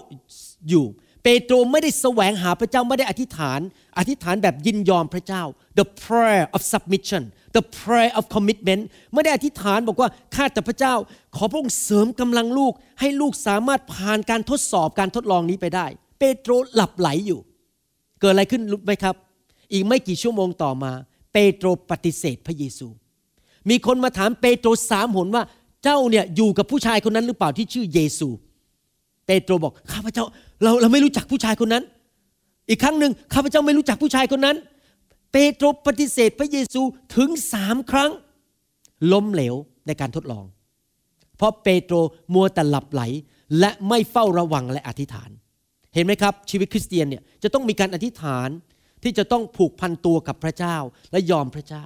อยู่ เปโตรไม่ได้แสวงหาพระเจ้าไม่ได้อธิษฐาน อธิษฐานแบบยินยอมพระเจ้า the prayer of submission the prayer of commitment ไม่ได้อธิษฐานบอกว่าข้าแต่พระเจ้า ขอพระองค์เสริมกำลังลูก ให้ลูกสามารถผ่านการทดสอบการทดลองนี้ไปได้ เปโตรหลับไหลอยู่ เกิดอะไรขึ้นรู้ไหมครับ อีกไม่กี่ชั่วโมงต่อมา เปโตรปฏิเสธพระเยซู มีคนมาถามเปโตรสามหนว่าเจ้าเนี่ยอยู่กับผู้ชายคนนั้นหรือเปล่าที่ชื่อเยซู เปโตรบอกข้าพเจ้าเราเราไม่รู้จักผู้ชายคนนั้น อีกครั้งหนึ่งข้าพเจ้าไม่รู้จักผู้ชายคนนั้น เปโตรปฏิเสธพระเยซูถึงสามครั้ง ล้มเหลวในการทดลอง เพราะเปโตรมัวแต่หลับไหลและไม่เฝ้าระวังและอธิษฐาน เห็นไหมครับ ชีวิตคริสเตียนเนี่ยจะต้องมีการอธิษฐานที่จะต้องผูกพันตัวกับพระเจ้าและยอมพระเจ้า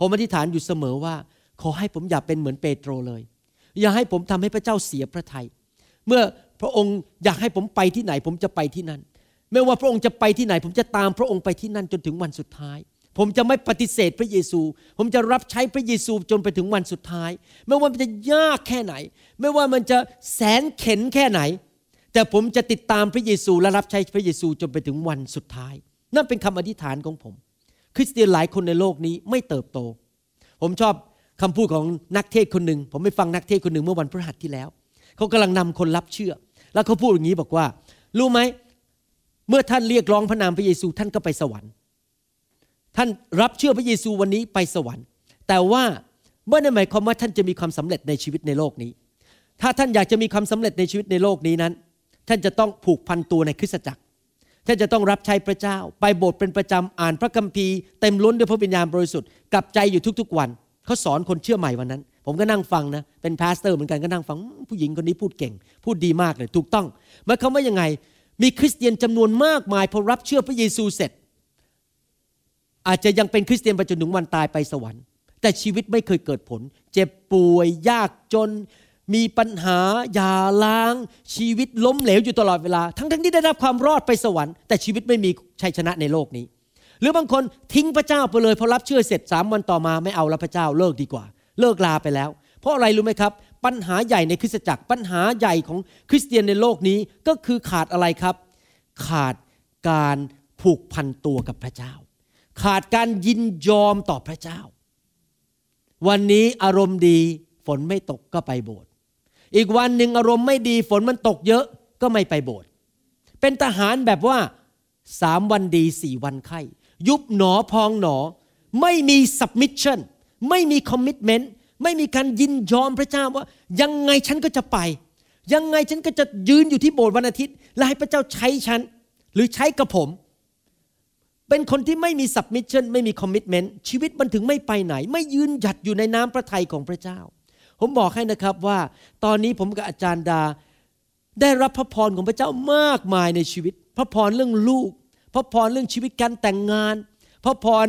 ผมอธิษฐานอยู่เสมอว่า ขอให้ผมอย่าเป็นเหมือนเปโตรเลย อย่าให้ผมทำให้พระเจ้าเสียพระทยัยเมื่อพระองค์อยากให้ผมไปที่ไหน ผมจะไปที่นั่น ไม่ว่าพระองค์จะไปที่ไหน ผมจะตามพระองค์ไปที่นั่นจนถึงวันสุดท้าย ผมจะไม่ปฏิเสธพระเยซู ผมจะรับใช้พระเยซูจนไปถึงวันสุดท้าย ไม่ว่ามันจะยากแค่ไหน ไม่ว่ามันจะแสนเข็นแค่ไหน แต่ผมจะติดตามพระเยซูและรับใช้พระเยซูจนไปถึงวันสุดท้าย นั่นเป็นคำอธิษฐานของผม คริสเตียนหลายคนในโลกนี้ไม่เติบโต ผมชอบคำพูดของนักเทศคนหนึ่งผมไปฟังนักเทศคนหนึ่งเมื่อวันพฤหัสที่แล้ว เขากำลังนำคนรับเชื่อ แล้วเขาพูดอย่างนี้บอกว่า รู้ไหมเมื่อท่านเรียกร้องพระนามพระเยซูท่านก็ไปสวรรค์ ท่านรับเชื่อพระเยซูวันนี้ไปสวรรค์ แต่ว่าไม่ได้หมายความว่าท่านจะมีความสำเร็จในชีวิตในโลกนี้ ถ้าท่านอยากจะมีความสำเร็จในชีวิตในโลกนี้นั้น ท่านจะต้องผูกพันตัวในคริสตจักร ท่านจะต้องรับใช้พระเจ้า ไปโบสถ์เป็นประจำ อ่านพระคัมภีร์เต็มล้นด้วยพระวิญญาณบริสุทธิ์ กลับใจอยู่ทุกๆวัน เขาสอนคนเชื่อใหม่วันนั้น ผมก็นั่งฟังนะ เป็น pastor เหมือนกันก็นั่งฟัง ผู้หญิงคนนี้พูดเก่ง พูดดีมากเลย ถูกต้องหมายความว่ายังไง มีคริสเตียนจำนวนมากมายพอรับเชื่อพระเยซูเสร็จ อาจจะยังเป็นคริสเตียนไปจนถึงวันตายไปสวรรค์ แต่ชีวิตไม่เคยเกิดผล เจ็บป่วย ยากจน มีปัญหาหย่าล้างชีวิตล้มเหลวอยู่ตลอดเวลา ทั้งทั้งที่ได้รับความรอดไปสวรรค์แต่ชีวิตไม่มีชัยชนะในโลกนี้ หรือบางคนทิ้งพระเจ้าไปเลยพอรับเชื่อเสร็จสามวันต่อมาไม่เอาแล้วพระเจ้าเลิกดีกว่า เลิกลาไปแล้ว เพราะอะไรรู้ไหมครับ ปัญหาใหญ่ในคริสตจักรปัญหาใหญ่ของคริสเตียนในโลกนี้ก็คือขาดอะไรครับ ขาดการผูกพันตัวกับพระเจ้า ขาดการยินยอมต่อพระเจ้า วันนี้อารมณ์ดีฝนไม่ตกก็ไปโบสถ์ อีกวันหนึ่งอารมณ์ไม่ดีฝนมันตกเยอะก็ไม่ไปโบสถ์เป็นทหารแบบว่าสามวันดีสี่วันไข้ ยุบหนอพองหนอ ไม่มี submission ไม่มี commitment ไม่มีการยินยอมพระเจ้าว่า ยังไงฉันก็จะไป ยังไงฉันก็จะยืนอยู่ที่โบสถ์วันอาทิตย์ และให้พระเจ้าใช้ฉัน หรือใช้กับผม เป็นคนที่ไม่มี submission ไม่มี commitment ชีวิตมันถึงไม่ไปไหน ไม่ยืนหยัดอยู่ในน้ำพระทัยของพระเจ้า ผมบอกให้นะครับว่าตอนนี้ผมกับอาจารย์ดา ได้รับพระพรของพระเจ้ามากมายในชีวิต พระพรเรื่องลูก พระพรเรื่องชีวิตการแต่งงาน พระพร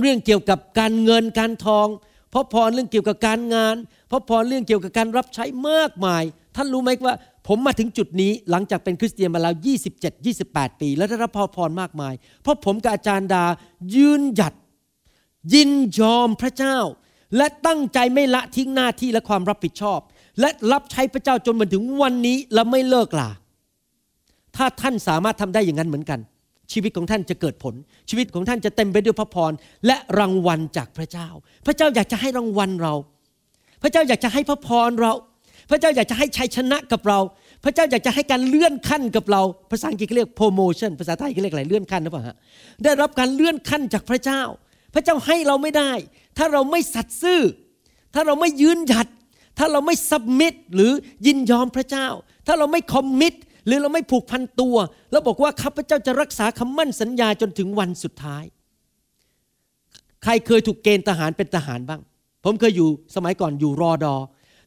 เรื่องเกี่ยวกับการเงินการทอง พระพรเรื่องเกี่ยวกับการงาน พระพรเรื่องเกี่ยวกับการรับใช้มากมาย ท่านรู้ไหมว่าผมมาถึงจุดนี้หลังจากเป็นคริสเตียนมาแล้ว 27 28 ปี แล้วได้รับพระพรมากมาย เพราะผมกับอาจารย์ดายืนหยัด ยินยอมพระเจ้า และตั้งใจไม่ละทิ้งหน้าที่และความรับผิดชอบ และรับใช้พระเจ้าจนมาถึงวันนี้และไม่เลิกลาถ้าท่านสามารถทำได้อย่างนั้นเหมือนกัน ชีวิตของท่านจะเกิดผล ชีวิตของท่านจะเต็มไปด้วยพระพรและรางวัลจากพระเจ้า พระเจ้าอยากจะให้รางวัลเรา พระเจ้าอยากจะให้พระพรเรา พระเจ้าอยากจะให้ชัยชนะกับเรา พระเจ้าอยากจะให้การเลื่อนขั้นกับเรา ภาษาอังกฤษเรียก promotion ภาษาไทยเรียกอะไรเลื่อนขั้นหรือเปล่าฮะได้รับการเลื่อนขั้นจากพระเจ้า พระเจ้าให้เราไม่ได้ ถ้าเราไม่สัตย์ซื่อ ถ้าเราไม่ยืนหยัด ถ้าเราไม่สับมิดหรือยินยอมพระเจ้า ถ้าเราไม่คอมมิตหรือเราไม่ผูกพันตัว แล้วบอกว่าข้าพเจ้าจะรักษาคำมั่นสัญญาจนถึงวันสุดท้าย ใครเคยถูกเกณฑ์ทหารเป็นทหารบ้าง ผมเคยอยู่สมัยก่อนอยู่รอดอ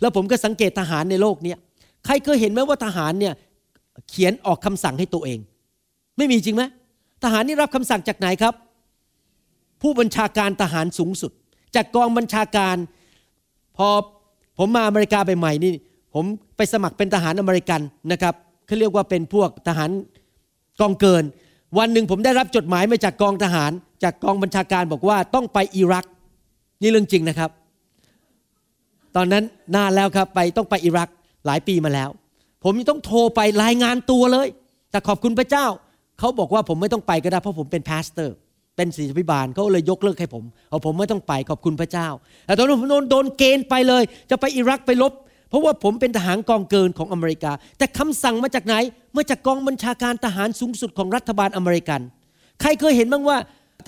แล้วผมก็สังเกตทหารในโลกนี้ใครเคยเห็นไหมว่าทหารเนี่ยเขียนออกคำสั่งให้ตัวเอง ไม่มีจริงไหมทหารนี่รับคำสั่งจากไหนครับ ผู้บัญชาการทหารสูงสุด จากกองบัญชาการ พอผมมาอเมริกาใหม่ๆนี่ ผมไปสมัครเป็นทหารอเมริกันนะครับเขาเรียกว่าเป็นพวกทหารกองเกิน วันหนึ่งผมได้รับจดหมายมาจากกองทหาร จากกองบัญชาการบอกว่าต้องไปอิรัก นี่เรื่องจริงนะครับ ตอนนั้นนานแล้วครับไปต้องไปอิรักหลายปีมาแล้ว ผมต้องโทรไปรายงานตัวเลย แต่ขอบคุณพระเจ้า เขาบอกว่าผมไม่ต้องไปก็ได้เพราะผมเป็น pastor เป็นศิษยาภิบาลเขาเลยยกเลิกให้ผมเอาผมไม่ต้องไปขอบคุณพระเจ้า แต่ตอนนั้นผมโดนโดนเกณฑ์ไปเลย จะไปอิรักไปรบ เพราะว่าผมเป็นทหารกองเกินของอเมริกา แต่คำสั่งมาจากไหนมาจากกองบัญชาการทหารสูงสุดของรัฐบาลอเมริกัน ใครเคยเห็นบ้างว่า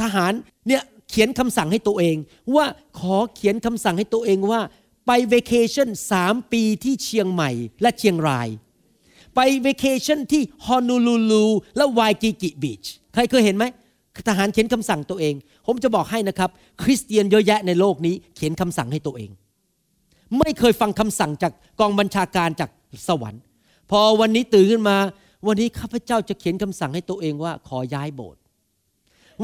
ทหารเนี่ยเขียนคำสั่งให้ตัวเอง ว่าขอเขียนคำสั่งให้ตัวเองว่าไปเวกเคชั่นสามปีที่เชียงใหม่และเชียงราย ไป vacation ที่โฮโนลูลูและวายกิกิบีชใครเคยเห็นไหม ทหารเขียนคำสั่งตัวเอง ผมจะบอกให้นะครับ คริสเตียนเยอะแยะในโลกนี้เขียนคำสั่งให้ตัวเอง ไม่เคยฟังคำสั่งจากกองบัญชาการจากสวรรค์ พอวันนี้ตื่นขึ้นมา วันนี้ข้าพเจ้าจะเขียนคำสั่งให้ตัวเองว่า ขอย้ายโบสถ์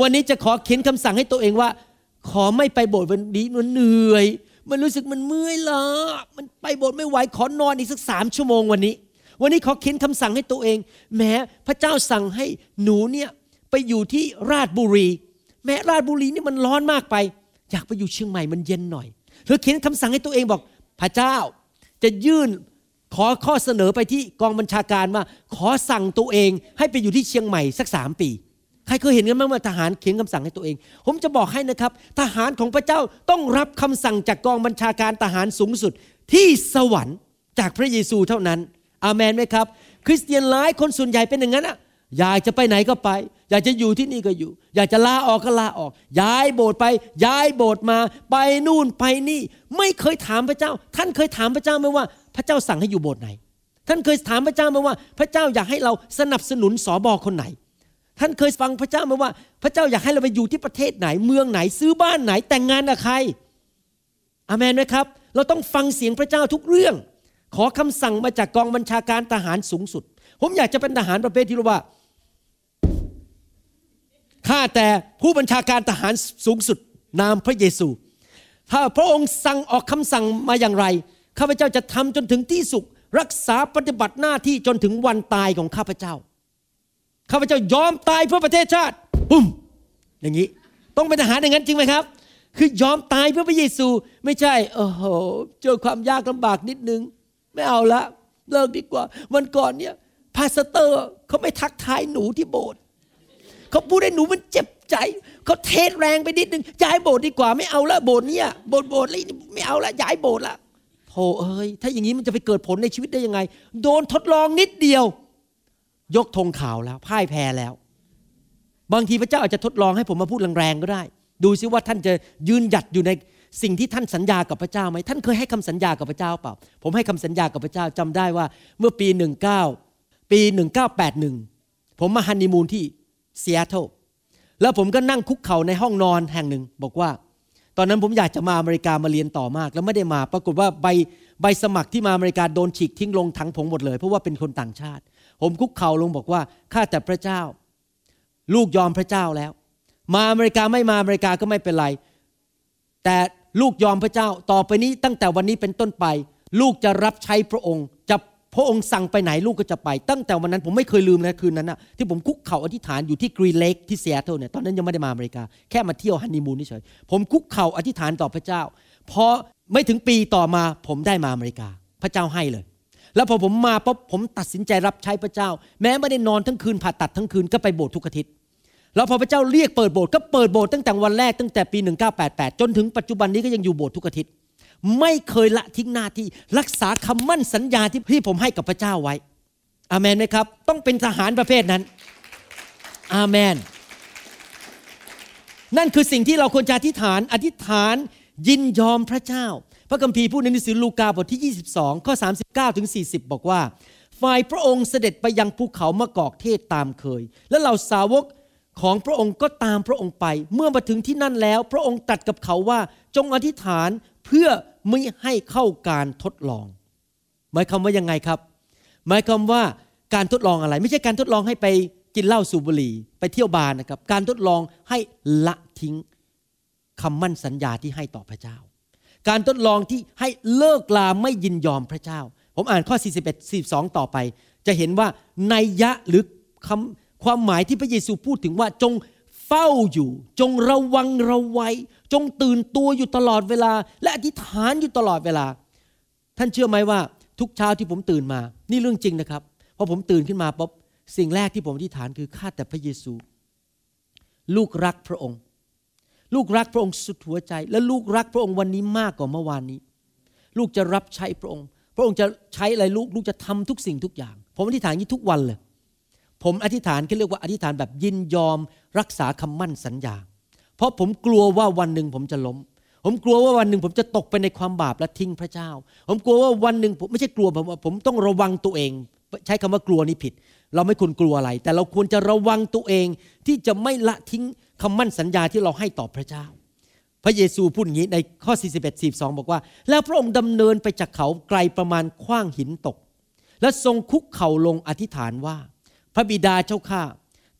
วันนี้จะขอเขียนคำสั่งให้ตัวเองว่า ขอไม่ไปโบสถ์วันนี้มันเหนื่อย มันรู้สึกมันเมื่อยล้ามันไปโบสถ์ไม่ไหวขอนอนอีกสักสามชั่วโมงวันนี้ วันนี้ขอเขียนคำสั่งให้ตัวเองแม้พระเจ้าสั่งให้หนูเนี่ย ไปอยู่ที่ราชบุรี แม้ราชบุรีนี่มันร้อนมากไป อยากไปอยู่เชียงใหม่มันเย็นหน่อยเธอเขียนคำสั่งให้ตัวเองบอก พระเจ้าจะยื่นขอข้อเสนอไปที่กองบัญชาการว่าขอสั่งตัวเองให้ไปอยู่ที่เชียงใหม่สักสามปี ใครเคยเห็นกันบ้างว่าทหารเขียนคำสั่งให้ตัวเอง ผมจะบอกให้นะครับ ทหารของพระเจ้าต้องรับคำสั่งจากกองบัญชาการทหารสูงสุดที่สวรรค์จากพระเยซูเท่านั้น อาเมนไหมครับ คริสเตียนหลายคนส่วนใหญ่เป็นอย่างนั้นอะ อยากจะไปไหนก็ไป อยากจะอยู่ที่นี่ก็อยู่ อยากจะลาออกก็ลาออก ย้ายโบสถ์ไป ย้ายโบสถ์มา ไปนู่นไปนี่ ไม่เคยถามพระเจ้า ท่านเคยถามพระเจ้าไหมว่า พระเจ้าสั่งให้อยู่โบสถ์ไหน ท่านเคยถามพระเจ้าไหมว่า พระเจ้าอยากให้เราสนับสนุนสอบอคนไหน ท่านเคยฟังพระเจ้าไหมว่า พระเจ้าอยากให้เราไปอยู่ที่ประเทศไหน เมืองไหน ซื้อบ้านไหน แต่งงานกับใครอเมนไหมครับ เราต้องฟังเสียงพระเจ้าทุกเรื่อง ขอคำสั่งมาจากกองบัญชาการทหารสูงสุด ผมอยากจะเป็นทหารประเภทที่รู้ว่า ข้าแต่ผู้บัญชาการทหารสูงสุดนามพระเยซู ถ้าพระองค์สั่งออกคำสั่งมาอย่างไร ข้าพเจ้าจะทำจนถึงที่สุดรักษาปฏิบัติหน้าที่จนถึงวันตายของข้าพเจ้า ข้าพเจ้ายอมตายเพื่อประเทศชาติปุ่มอย่างนี้ ต้องเป็นทหารอย่างนั้นจริงไหมครับ คือยอมตายเพื่อพระเยซู ไม่ใช่โอ้โหเจอความยากลำบากนิดนึง ไม่เอาละเลิกดีกว่า วันก่อนเนี่ยพาสเตอร์เขาไม่ทักทายหนูที่โบสถ์ เขาพูดให้หนูมันเจ็บใจเขาเทศแรงไปนิดนึงย้ายโบสถ์ดีกว่าไม่เอาละโบสถ์เนี่ยโบสถ์โบสถ์ไรไม่เอาละย้ายโบสถ์ละโธ่เอ้ยถ้าอย่างนี้มันจะไปเกิดผลในชีวิตได้ยังไง โดนทดลองนิดเดียว ยกธงขาวแล้วพ่ายแพ้แล้ว บางทีพระเจ้าอาจจะทดลองให้ผมมาพูดแรงๆก็ได้ ดูซิว่าท่านจะยืนหยัดอยู่ในสิ่งที่ท่านสัญญากับพระเจ้าไหมท่านเคยให้คำสัญญากับพระเจ้าเปล่า ผมให้คำสัญญากับพระเจ้าจำได้ว่า เมื่อปี 19 ปี 1981 ผมมาฮันนีมูนที่ เซียโตแล้วผมก็นั่งคุกเข่าในห้องนอนแห่งหนึ่ง บอกว่า ตอนนั้นผมอยากจะมาอเมริกามาเรียนต่อมาก แล้วไม่ได้มา ปรากฏว่าใบใบสมัครที่มาอเมริกาโดนฉีกทิ้งลงถังผงหมดเลย เพราะว่าเป็นคนต่างชาติ ผมคุกเข่าลงบอกว่าข้าแต่พระเจ้า ลูกยอมพระเจ้าแล้ว มาอเมริกาไม่มาอเมริกาก็ไม่เป็นไร แต่ลูกยอมพระเจ้าต่อไปนี้ตั้งแต่วันนี้เป็นต้นไป ลูกจะรับใช้พระองค์จะ พระองค์สั่งไปไหนลูกก็จะไป ตั้งแต่วันนั้นผมไม่เคยลืมเลยคืนนั้นนะที่ผมคุกเข่าอธิษฐานอยู่ที่กรีเลกที่เซียโตรเนี่ยตอนนั้นยังไม่ได้มาอเมริกา แค่มาเที่ยวฮันนีมูนเฉยผมคุกเข่าอธิษฐานต่อพระเจ้าพอไม่ถึงปีต่อมาผมได้มาอเมริกา พระเจ้าให้เลย แล้วพอผมมาปุ๊บผมตัดสินใจรับใช้พระเจ้า แม้ไม่ได้นอนทั้งคืนผ่าตัดทั้งคืนก็ไปโบสถ์ทุกอาทิตย์แล้วพอพระเจ้าเรียกเปิดโบสถ์ก็เปิดโบสถ์ตั้งแต่วันแรกตั้งแต่ปี 1988 จนถึงปัจจุบันนี้ก็ยังอยู่โบสถ์ทุกอาทิตย์ ไม่เคยละทิ้งหน้าที่รักษาคำมั่นสัญญาที่ที่ผมให้กับพระเจ้าไว้อาเมนไหมครับ ต้องเป็นทหารประเภทนั้นอาเมนนั่นคือสิ่งที่เราควรจะอธิษฐาน อธิษฐานยินยอมพระเจ้า พระคัมภีร์พูดในหนังสือลูกาบทที่ 22 ข้อ 39ถึง40 บอกว่า ฝ่ายพระองค์เสด็จไปยังภูเขามะกอกเทศตามเคย และเหล่าสาวกของพระองค์ก็ตามพระองค์ไป เมื่อมาถึงที่นั่นแล้ว พระองค์ตรัสกับเขาว่าจงอธิษฐาน เพื่อไม่ให้เข้าการทดลอง หมายความว่ายังไงครับ หมายความว่าการทดลองอะไร ไม่ใช่การทดลองให้ไปกินเหล้าสูบบุหรี่ไปเที่ยวบาร์นะครับ การทดลองให้ละทิ้งคำมั่นสัญญาที่ให้ต่อพระเจ้า การทดลองที่ให้เลิกลาไม่ยินยอมพระเจ้า ผมอ่านข้อ 41 42 ต่อไป จะเห็นว่าในยะหรือคำความหมายที่พระเยซูพูดถึงว่าจงเฝ้าอยู่ จงระวังระวัย จงตื่นตัวอยู่ตลอดเวลา และอธิษฐานอยู่ตลอดเวลา ท่านเชื่อไหมว่า ทุกเช้าที่ผมตื่นมา นี่เรื่องจริงนะครับพอผมตื่นขึ้นมาปุ๊บสิ่งแรกที่ผมอธิษฐานคือข้าแต่พระเยซู ลูกรักพระองค์ ลูกรักพระองค์สุดหัวใจ และลูกรักพระองค์วันนี้มากกว่าเมื่อวานนี้ ลูกจะรับใช้พระองค์ พระองค์จะใช้อะไรลูกลูกจะทำทุกสิ่งทุกอย่าง ผมอธิษฐานนี้ทุกวันเลย ผมอธิษฐานก็เรียกว่าอธิษฐานแบบยินยอมรักษาคำมั่นสัญญา เพราะผมกลัวว่าวันหนึ่งผมจะล้ม ผมกลัวว่าวันหนึ่งผมจะตกไปในความบาปและทิ้งพระเจ้า ผมกลัวว่าวันหนึ่งผมไม่ใช่กลัวผมผมต้องระวังตัวเอง ใช้คำว่ากลัวนี่ผิด เราไม่ควรกลัวอะไร แต่เราควรจะระวังตัวเองที่จะไม่ละทิ้งคำมั่นสัญญาที่เราให้ต่อพระเจ้า พระเยซูพูดอย่างนี้ในข้อ 41 42 บอกว่า แล้วพระองค์ดำเนินไปจากเขาไกลประมาณคว้างหินตก และทรงคุกเข่าลงอธิษฐานว่า พระบิดาเจ้าข้า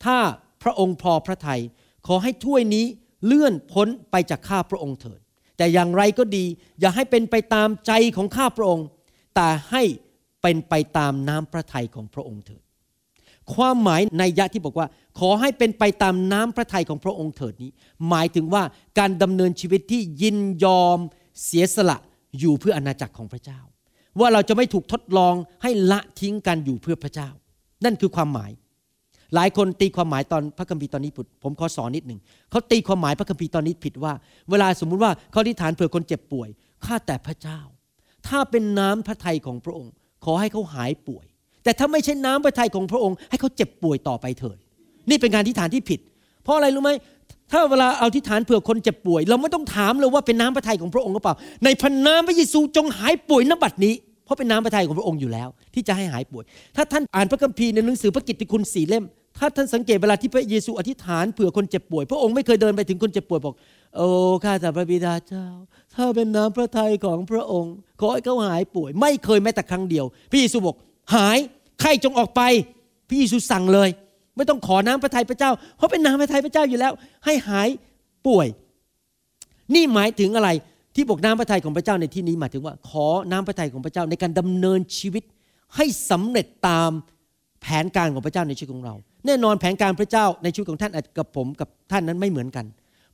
ถ้าพระองค์พอพระทยัยขอให้ถ้วยนี้ เลื่อนพ้นไปจากข้าพระองค์เถิด แต่อย่างไรก็ดี อย่าให้เป็นไปตามใจของข้าพระองค์ แต่ให้เป็นไปตามน้ำพระทัยของพระองค์เถิด ความหมายในยะที่บอกว่า ขอให้เป็นไปตามน้ำพระทัยของพระองค์เถิดนี้ หมายถึงว่าการดำเนินชีวิตที่ยินยอมเสียสละอยู่เพื่ออาณาจักรของพระเจ้า ว่าเราจะไม่ถูกทดลองให้ละทิ้งกันอยู่เพื่อพระเจ้า นั่นคือความหมาย หลายคนตีความหมายตอนพระคัมภีร์ตอนนี้ผิดผมขอสอนนิดหนึ่งเขาตีความหมายพระคัมภีร์ตอนนี้ผิดว่า เวลาสมมุติว่าเขาอธิษฐานเผื่อคนเจ็บป่วยข้าแต่พระเจ้า ถ้าเป็นน้ำพระทัยของพระองค์ ขอให้เขาหายป่วย แต่ถ้าไม่ใช่น้ำพระทัยของพระองค์ ให้เขาเจ็บป่วยต่อไปเถิดนี่เป็นการอธิษฐานที่ผิด เพราะอะไรรู้ไหมถ้าเวลาเอาอธิษฐานเผื่อคนเจ็บป่วย เราไม่ต้องถามเลยว่าเป็นน้ำพระทัยของพระองค์หรือเปล่า ในพระนามพระเยซูจงหายป่วยณบัดนี้เพราะเป็นน้ำพระทัยของพระองค์อยู่แล้ว ที่จะให้หายป่วย ถ้าท่านอ่านพระคัมภีร์ในหนังสือพระกิตติคุณสี่เล่ม ถ้าท่านสังเกตเวลาที่พระเยซูอธิษฐานเผื่อคนเจ็บป่วย พระองค์ไม่เคยเดินไปถึงคนเจ็บป่วยบอก โอ้ข้าแต่พระบิดาเจ้า ถ้าเป็นน้ำพระทัยของพระองค์ ขอให้เขาหายป่วย ไม่เคยแม้แต่ครั้งเดียว พระเยซูบอกหายไข้จงออกไป พระเยซูสั่งเลย ไม่ต้องขอน้ำพระทัยพระเจ้า เพราะเป็นน้ำพระทัยพระเจ้าอยู่แล้ว ให้หายป่วย นี่หมายถึงอะไรที่บอกน้ำพระทัยของพระเจ้าในที่นี้หมายถึงว่า ขอน้ำพระทัยของพระเจ้าในการดำเนินชีวิตให้สำเร็จตาม แผนการของพระเจ้าในชีวิตของเรา แน่นอนแผนการพระเจ้าในชีวิตของท่านกับผมกับท่านนั้นไม่เหมือนกัน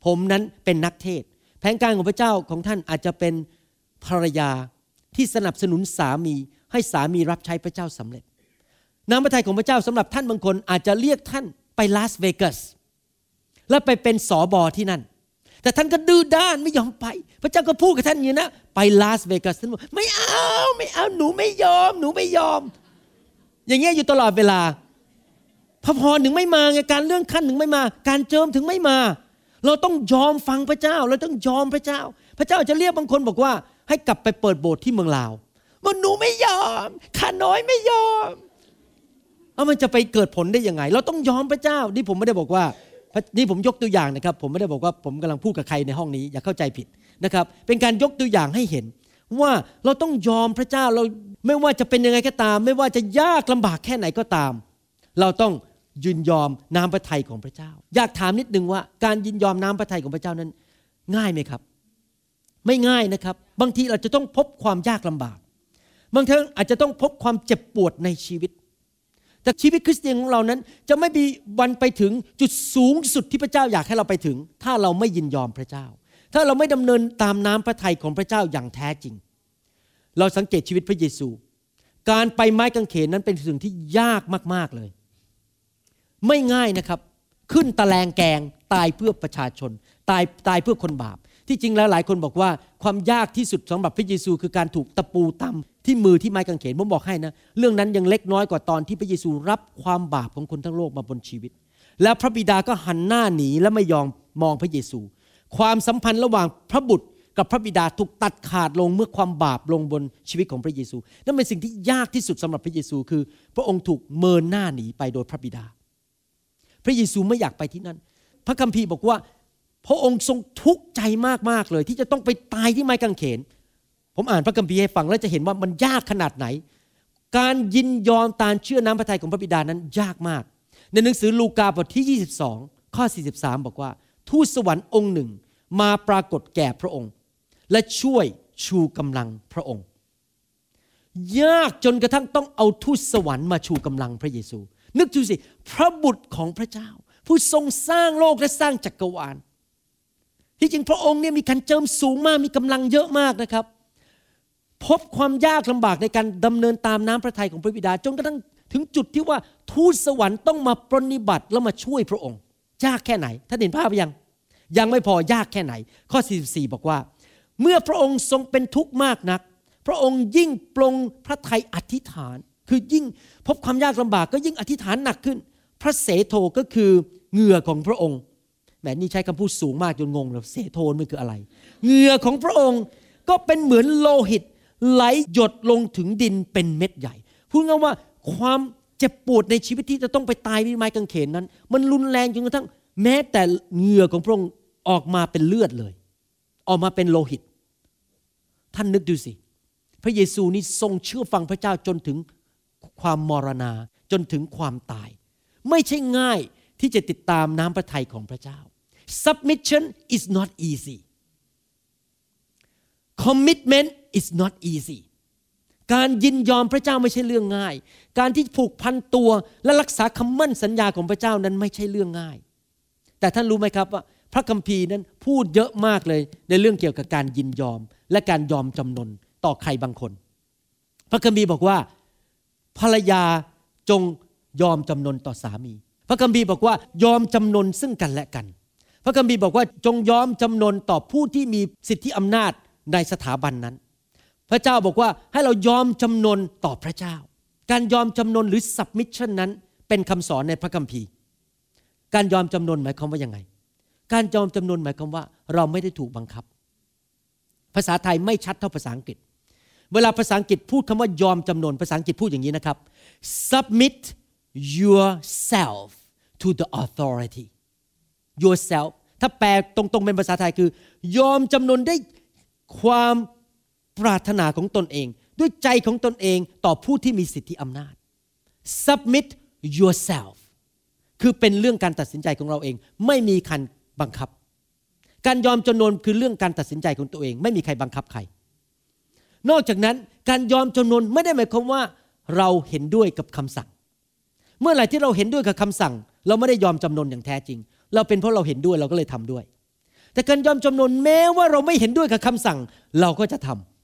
ผมนั้นเป็นนักเทศ แผนการของพระเจ้าของท่านอาจจะเป็นภรรยาที่สนับสนุนสามีให้สามีรับใช้พระเจ้าสำเร็จ น้ำพระทัยของพระเจ้าสำหรับท่านบางคนอาจจะเรียกท่านไปลาสเวกัสแล้วไปเป็นสอบอที่นั่น แต่ท่านก็ดื้อด้านไม่ยอมไป พระเจ้าก็พูดกับท่านอย่างนี้นะ ไปลาสเวกัสท่านบอกไม่เอาไม่เอาหนูไม่ยอม หนูไม่ยอม อย่างเงี้ยอยู่ตลอดเวลา พระพรถึงไม่มาไงการเลื่อนขั้นถึงไม่มา การเจิมถึงไม่มา เราต้องยอมฟังพระเจ้า เราต้องยอมพระเจ้า พระเจ้าจะเรียกบางคนบอกว่า ให้กลับไปเปิดโบสถ์ที่เมืองลาวมันหนูไม่ยอมข้าน้อยไม่ยอมเอามันจะไปเกิดผลได้ยังไง เราต้องยอมพระเจ้า นี่ผมไม่ได้บอกว่านี่ผมยกตัวอย่างนะครับ ผมไม่ได้บอกว่าผมกำลังพูดกับใครในห้องนี้ อย่าเข้าใจผิดนะครับ เป็นการยกตัวอย่างให้เห็น ว่าเราต้องยอมพระเจ้าเราไม่ว่าจะเป็นยังไงก็ตาม ไม่ว่าจะยากลำบากแค่ไหนก็ตาม เราต้องยินยอมน้ำพระทัยของพระเจ้า อยากถามนิดนึงว่า การยินยอมน้ำพระทัยของพระเจ้านั้น ง่ายไหมครับ ไม่ง่ายนะครับ บางทีเราจะต้องพบความยากลำบาก บางครั้งอาจจะต้องพบความเจ็บปวดในชีวิต แต่ชีวิตคริสเตียนของเรานั้น จะไม่มีวันไปถึงจุดสูงสุดที่พระเจ้าอยากให้เราไปถึง ถ้าเราไม่ยินยอมพระเจ้า ถ้าเราไม่ดำเนินตามน้ำพระทัยของพระเจ้าอย่างแท้จริง เราสังเกตชีวิตพระเยซู การไปไม้กางเขนนั้นเป็นสิ่งที่ยากมากๆเลย ไม่ง่ายนะครับ ขึ้นตะแลงแกงตายเพื่อประชาชน ตายตายเพื่อคนบาป ที่จริงแล้วหลายคนบอกว่าความยากที่สุดสำหรับพระเยซู คือการถูกตะปูตำที่มือที่ไม้กางเขนผมบอกให้นะ เรื่องนั้นยังเล็กน้อยกว่าตอนที่พระเยซูรับความบาปของคนทั้งโลกมาบนชีวิต แล้วพระบิดาก็หันหน้าหนีและไม่ยอมมองพระเยซู ความสัมพันธ์ระหว่างพระบุตรกับพระบิดาถูกตัดขาดลงเมื่อความบาปลงบนชีวิตของพระเยซู นั่นเป็นสิ่งที่ยากที่สุดสำหรับพระเยซู คือ พระองค์ถูกเมินหน้าหนีไปโดยพระบิดา พระเยซูไม่อยากไปที่นั่น พระคัมภีร์บอกว่า พระองค์ทรงทุกข์ใจมากๆเลย ที่จะต้องไปตายที่ไม้กางเขน ผมอ่านพระคัมภีร์ให้ฟังแล้วจะเห็นว่ามันยากขนาดไหน การยินยอมตามเชื่อน้ำพระทัยของพระบิดานั้นยากมาก ในหนังสือลูกาบทที่ 22 ข้อ 43 บอกว่า ทูตสวรรค์องค์หนึ่ง มาปรากฏแก่พระองค์ และช่วยชูกำลังพระองค์ ยากจนกระทั่งต้องเอาทูตสวรรค์มาชูกำลังพระเยซู นึกดูสิ พระบุตรของพระเจ้า ผู้ทรงสร้างโลกและสร้างจักรวาล ที่จริงพระองค์เนี่ยมีการเจิมสูงมากมีกำลังเยอะมากนะครับ พบความยากลำบากในการดำเนินตามน้ำพระทัยของพระบิดาจนกระทั่งถึงจุดที่ว่าทูตสวรรค์ต้องมาปรนิบัติแล้วมาช่วยพระองค์ ยากแค่ไหนท่านเห็นภาพยังยังไม่พอยากแค่ไหน ข้อ 44 บอกว่า เมื่อพระองค์ทรงเป็นทุกข์มากนัก พระองค์ยิ่งปรงพระทัยอธิษฐาน คือยิ่งพบความยากลำบากก็ยิ่งอธิษฐานหนักขึ้น พระเสโทก็คือเหงื่อของพระองค์แหมนี่ใช้คำพูดสูงมากจนงงเลยเสโทมันคืออะไร เหงื่อของพระองค์ก็เป็นเหมือนโลหิต ไหลหยดลงถึงดินเป็นเม็ดใหญ่พูดง่ายว่าความ เจ็บปวดในชีวิตที่จะต้องไปตายที่ไม้กางเขนนั้น มันรุนแรงจนกระทั่งแม้แต่เหงื่อของพระองค์ออกมาเป็นเลือดเลย ออกมาเป็นโลหิต ท่านนึกดูสิ พระเยซูนี่ทรงเชื่อฟังพระเจ้าจนถึงความมรณาจนถึงความตาย ไม่ใช่ง่ายที่จะติดตามน้ำพระทัยของพระเจ้า submission is not easy commitment is not easy การยินยอมพระเจ้าไม่ใช่เรื่องง่าย การที่ผูกพันตัวและรักษาคำมั่นสัญญาของพระเจ้านั้นไม่ใช่เรื่องง่าย แต่ท่านรู้ไหมครับว่า พระคัมภีร์นั้นพูดเยอะมากเลยในเรื่องเกี่ยวกับการยินยอมและการยอมจำนนต่อใครบางคน พระคัมภีร์บอกว่า ภรรยาจงยอมจำนนต่อสามี พระคัมภีร์บอกว่ายอมจำนนซึ่งกันและกัน พระคัมภีร์บอกว่าจงยอมจำนนต่อผู้ที่มีสิทธิอำนาจในสถาบันนั้น พระเจ้าบอกว่าให้เรายอมจำนนต่อพระเจ้า การยอมจำนนหรือ submission นั้น เป็นคำสอนในพระคัมภีร์ การยอมจำนนหมายความว่ายังไง การยอมจำนนหมายความว่า เราไม่ได้ถูกบังคับ ภาษาไทยไม่ชัดเท่าภาษาอังกฤษ เวลาภาษาอังกฤษพูดคำว่ายอมจำนนภาษาอังกฤษพูดอย่างนี้นะครับ submit yourself to the authority yourself ถ้าแปลตรงๆเป็นภาษาไทยคือ ยอมจำนนได้ความ ปรารถนาของตนเอง ด้วยใจของตนเองต่อผู้ที่มีสิทธิอำนาจ submit yourself คือเป็นเรื่องการตัดสินใจของเราเอง ไม่มีคันบังคับ การยอมจำนนคือเรื่องการตัดสินใจของตัวเอง ไม่มีใครบังคับใคร นอกจากนั้นการยอมจำนนไม่ได้หมายความว่าเราเห็นด้วยกับคำสั่ง เมื่อไหร่ที่เราเห็นด้วยกับคำสั่ง เราไม่ได้ยอมจำนนอย่างแท้จริง เราเป็นเพราะเราเห็นด้วยเราก็เลยทำด้วย แต่การยอมจำนนแม้ว่าเราไม่เห็นด้วยกับคำสั่ง เราก็จะทำ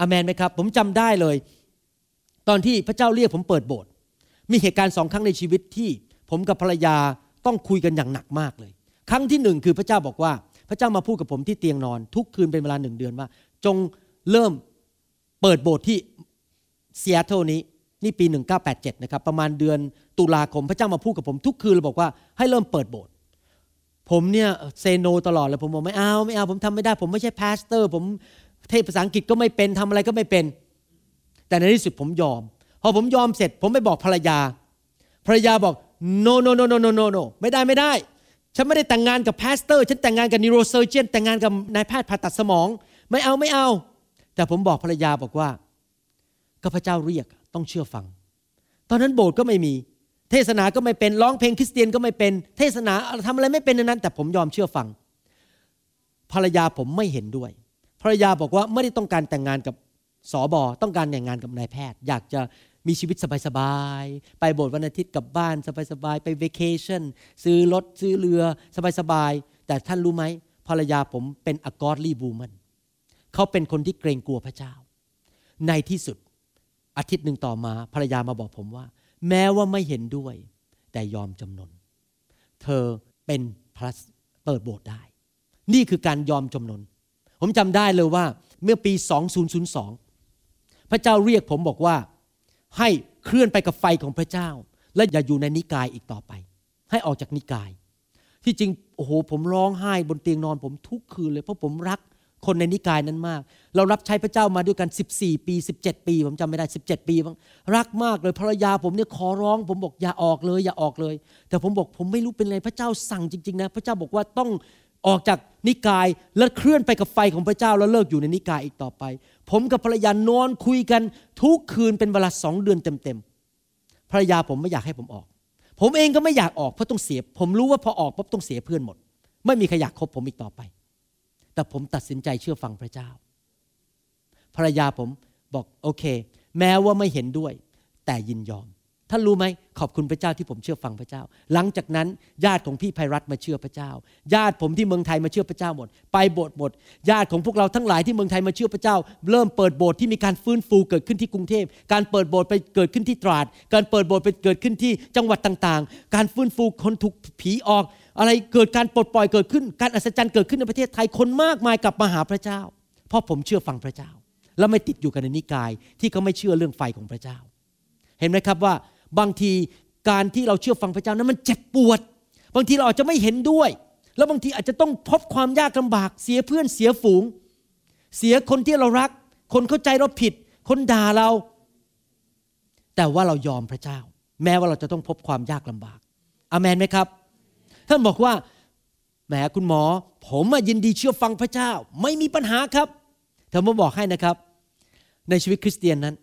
อเมนไหมครับ ผมจำได้เลย ตอนที่พระเจ้าเรียกผมเปิดโบสถ์มีเหตุการณ์สองครั้งในชีวิตที่ ผมกับภรรยาต้องคุยกันอย่างหนักมากเลย ครั้งที่หนึ่งคือพระเจ้าบอกว่า พระเจ้ามาพูดกับผมที่เตียงนอน ทุกคืนเป็นเวลาหนึ่งเดือนว่า จงเริ่มเปิดโบสถ์ที่เซียโตนี้นี่ปี 1987 นะครับ ประมาณเดือนตุลาคม พระเจ้ามาพูดกับผมทุกคืนเลยบอกว่าให้เริ่มเปิดโบสถ์ผมเนี่ย say no ตลอดเลยผมบอกไม่เอาไม่เอาผมทำไม่ได้ ผมไม่ใช่ pastor ผม เทศน์ภาษาอังกฤษก็ไม่เป็นทำอะไรก็ไม่เป็น แต่ในที่สุดผมยอม พอผมยอมเสร็จ ผมไปบอกภรรยา ภรรยาบอก no no no no no no no ไม่ได้ไม่ได้ ฉันไม่ได้แต่งงานกับ pastor ฉันแต่งงานกับ neurosurgeon แต่งงานกับนายแพทย์ผ่าตัดสมอง ไม่เอาไม่เอา แต่ผมบอกภรรยาบอกว่าก็พระเจ้าเรียกต้องเชื่อฟัง ตอนนั้นโบสถ์ก็ไม่มี เทศนาก็ไม่เป็นร้องเพลงคริสเตียนก็ไม่เป็น เทศนาทำอะไรไม่เป็นนั้น แต่ผมยอมเชื่อฟัง ภรรยาผมไม่เห็นด้วย ภรรยาบอกว่าไม่ได้ต้องการแต่งงานกับสอบอต้องการแต่งงานกับนายแพทย์ อยากจะมีชีวิตสบายๆ ไปโบสถ์วันอาทิตย์กลับบ้านสบายๆ ไปเวกเคชั่นซื้อรถซื้อเรือสบายๆ แต่ท่านรู้ไหมภรรยาผมเป็นอกอร์ลีบูมันเขาเป็นคนที่เกรงกลัวพระเจ้า ในที่สุดอาทิตย์หนึ่งต่อมาภรรยามาบอกผมว่า แม้ว่าไม่เห็นด้วย แต่ยอมจำนน เธอเป็นพระเปิดโบสถ์ได้ นี่คือการยอมจำนน ผมจำได้เลยว่าเมื่อปี 2002 พระเจ้าเรียกผมบอกว่า ให้เคลื่อนไปกับไฟของพระเจ้า และอย่าอยู่ในนิกายอีกต่อไป ให้ออกจากนิกาย ที่จริงโอ้โหผมร้องไห้บนเตียงนอนผมทุกคืนเลยเพราะผมรักคนในนิกายนั้นมาก เรารับใช้พระเจ้ามาด้วยกัน 14 ปี 17 ปี ผมจำไม่ได้ 17 ปีบ้างรักมากเลยภรรยาผมเนี่ยขอร้อง ผมบอกอย่าออกเลย อย่าออกเลย แต่ผมบอกผมไม่รู้เป็นไรพระเจ้าสั่งจริงๆนะ พระเจ้าบอกว่าต้อง ออกจากนิกายแล้วเคลื่อนไปกับไฟของพระเจ้าแล้วเลิกอยู่ในนิกายอีกต่อไป ผมกับภรรยานอนคุยกันทุกคืนเป็นเวลาสองเดือนเต็มๆภรรยาผมไม่อยากให้ผมออก ผมเองก็ไม่อยากออกเพราะต้องเสีย ผมรู้ว่าพอออกปุ๊บต้องเสียเพื่อนหมด ไม่มีใครอยากคบผมอีกต่อไป แต่ผมตัดสินใจเชื่อฟังพระเจ้า ภรรยาผมบอกโอเค แม้ว่าไม่เห็นด้วย แต่ยินยอม ท่านรู้ไหมขอบคุณพระเจ้าที่ผมเชื่อฟังพระเจ้า หลังจากนั้นญาติของพี่ภัยรัตน์มาเชื่อพระเจ้า ญาติผมที่เมืองไทยมาเชื่อพระเจ้าหมด ไปโบสถ์หมด ญาติของพวกเราทั้งหลายที่เมืองไทยมาเชื่อพระเจ้า เริ่มเปิดโบสถ์ที่มีการฟื้นฟูเกิดขึ้นที่กรุงเทพ การเปิดโบสถ์ไปเกิดขึ้นที่ตราด การเปิดโบสถ์ไปเกิดขึ้นที่จังหวัดต่างๆ การฟื้นฟูคนถูกผีออก อะไรเกิดการปลดปล่อยเกิดขึ้น การอัศจรรย์เกิดขึ้นในประเทศไทยคนมากมายกลับมาหาพระเจ้า เพราะผมเชื่อฟังพระเจ้า แล้วไม่ติดอยู่กันในนิกายที่เขาไม่เชื่อเรื่องไฟของพระเจ้า เห็นไหมครับว่า บางทีการที่เราเชื่อฟังพระเจ้านั้นมันเจ็บปวด บางทีเราอาจจะไม่เห็นด้วย แล้วบางทีอาจจะต้องพบความยากลำบาก เสียเพื่อนเสียฝูง เสียคนที่เรารัก คนเข้าใจเราผิด คนด่าเรา แต่ว่าเรายอมพระเจ้า แม้ว่าเราจะต้องพบความยากลำบากอเมนไหมครับท่านบอกว่าแหมคุณหมอ ผมยินดีเชื่อฟังพระเจ้า ไม่มีปัญหาครับแต่ผมบอกให้นะครับ ในชีวิตคริสเตียนนั้น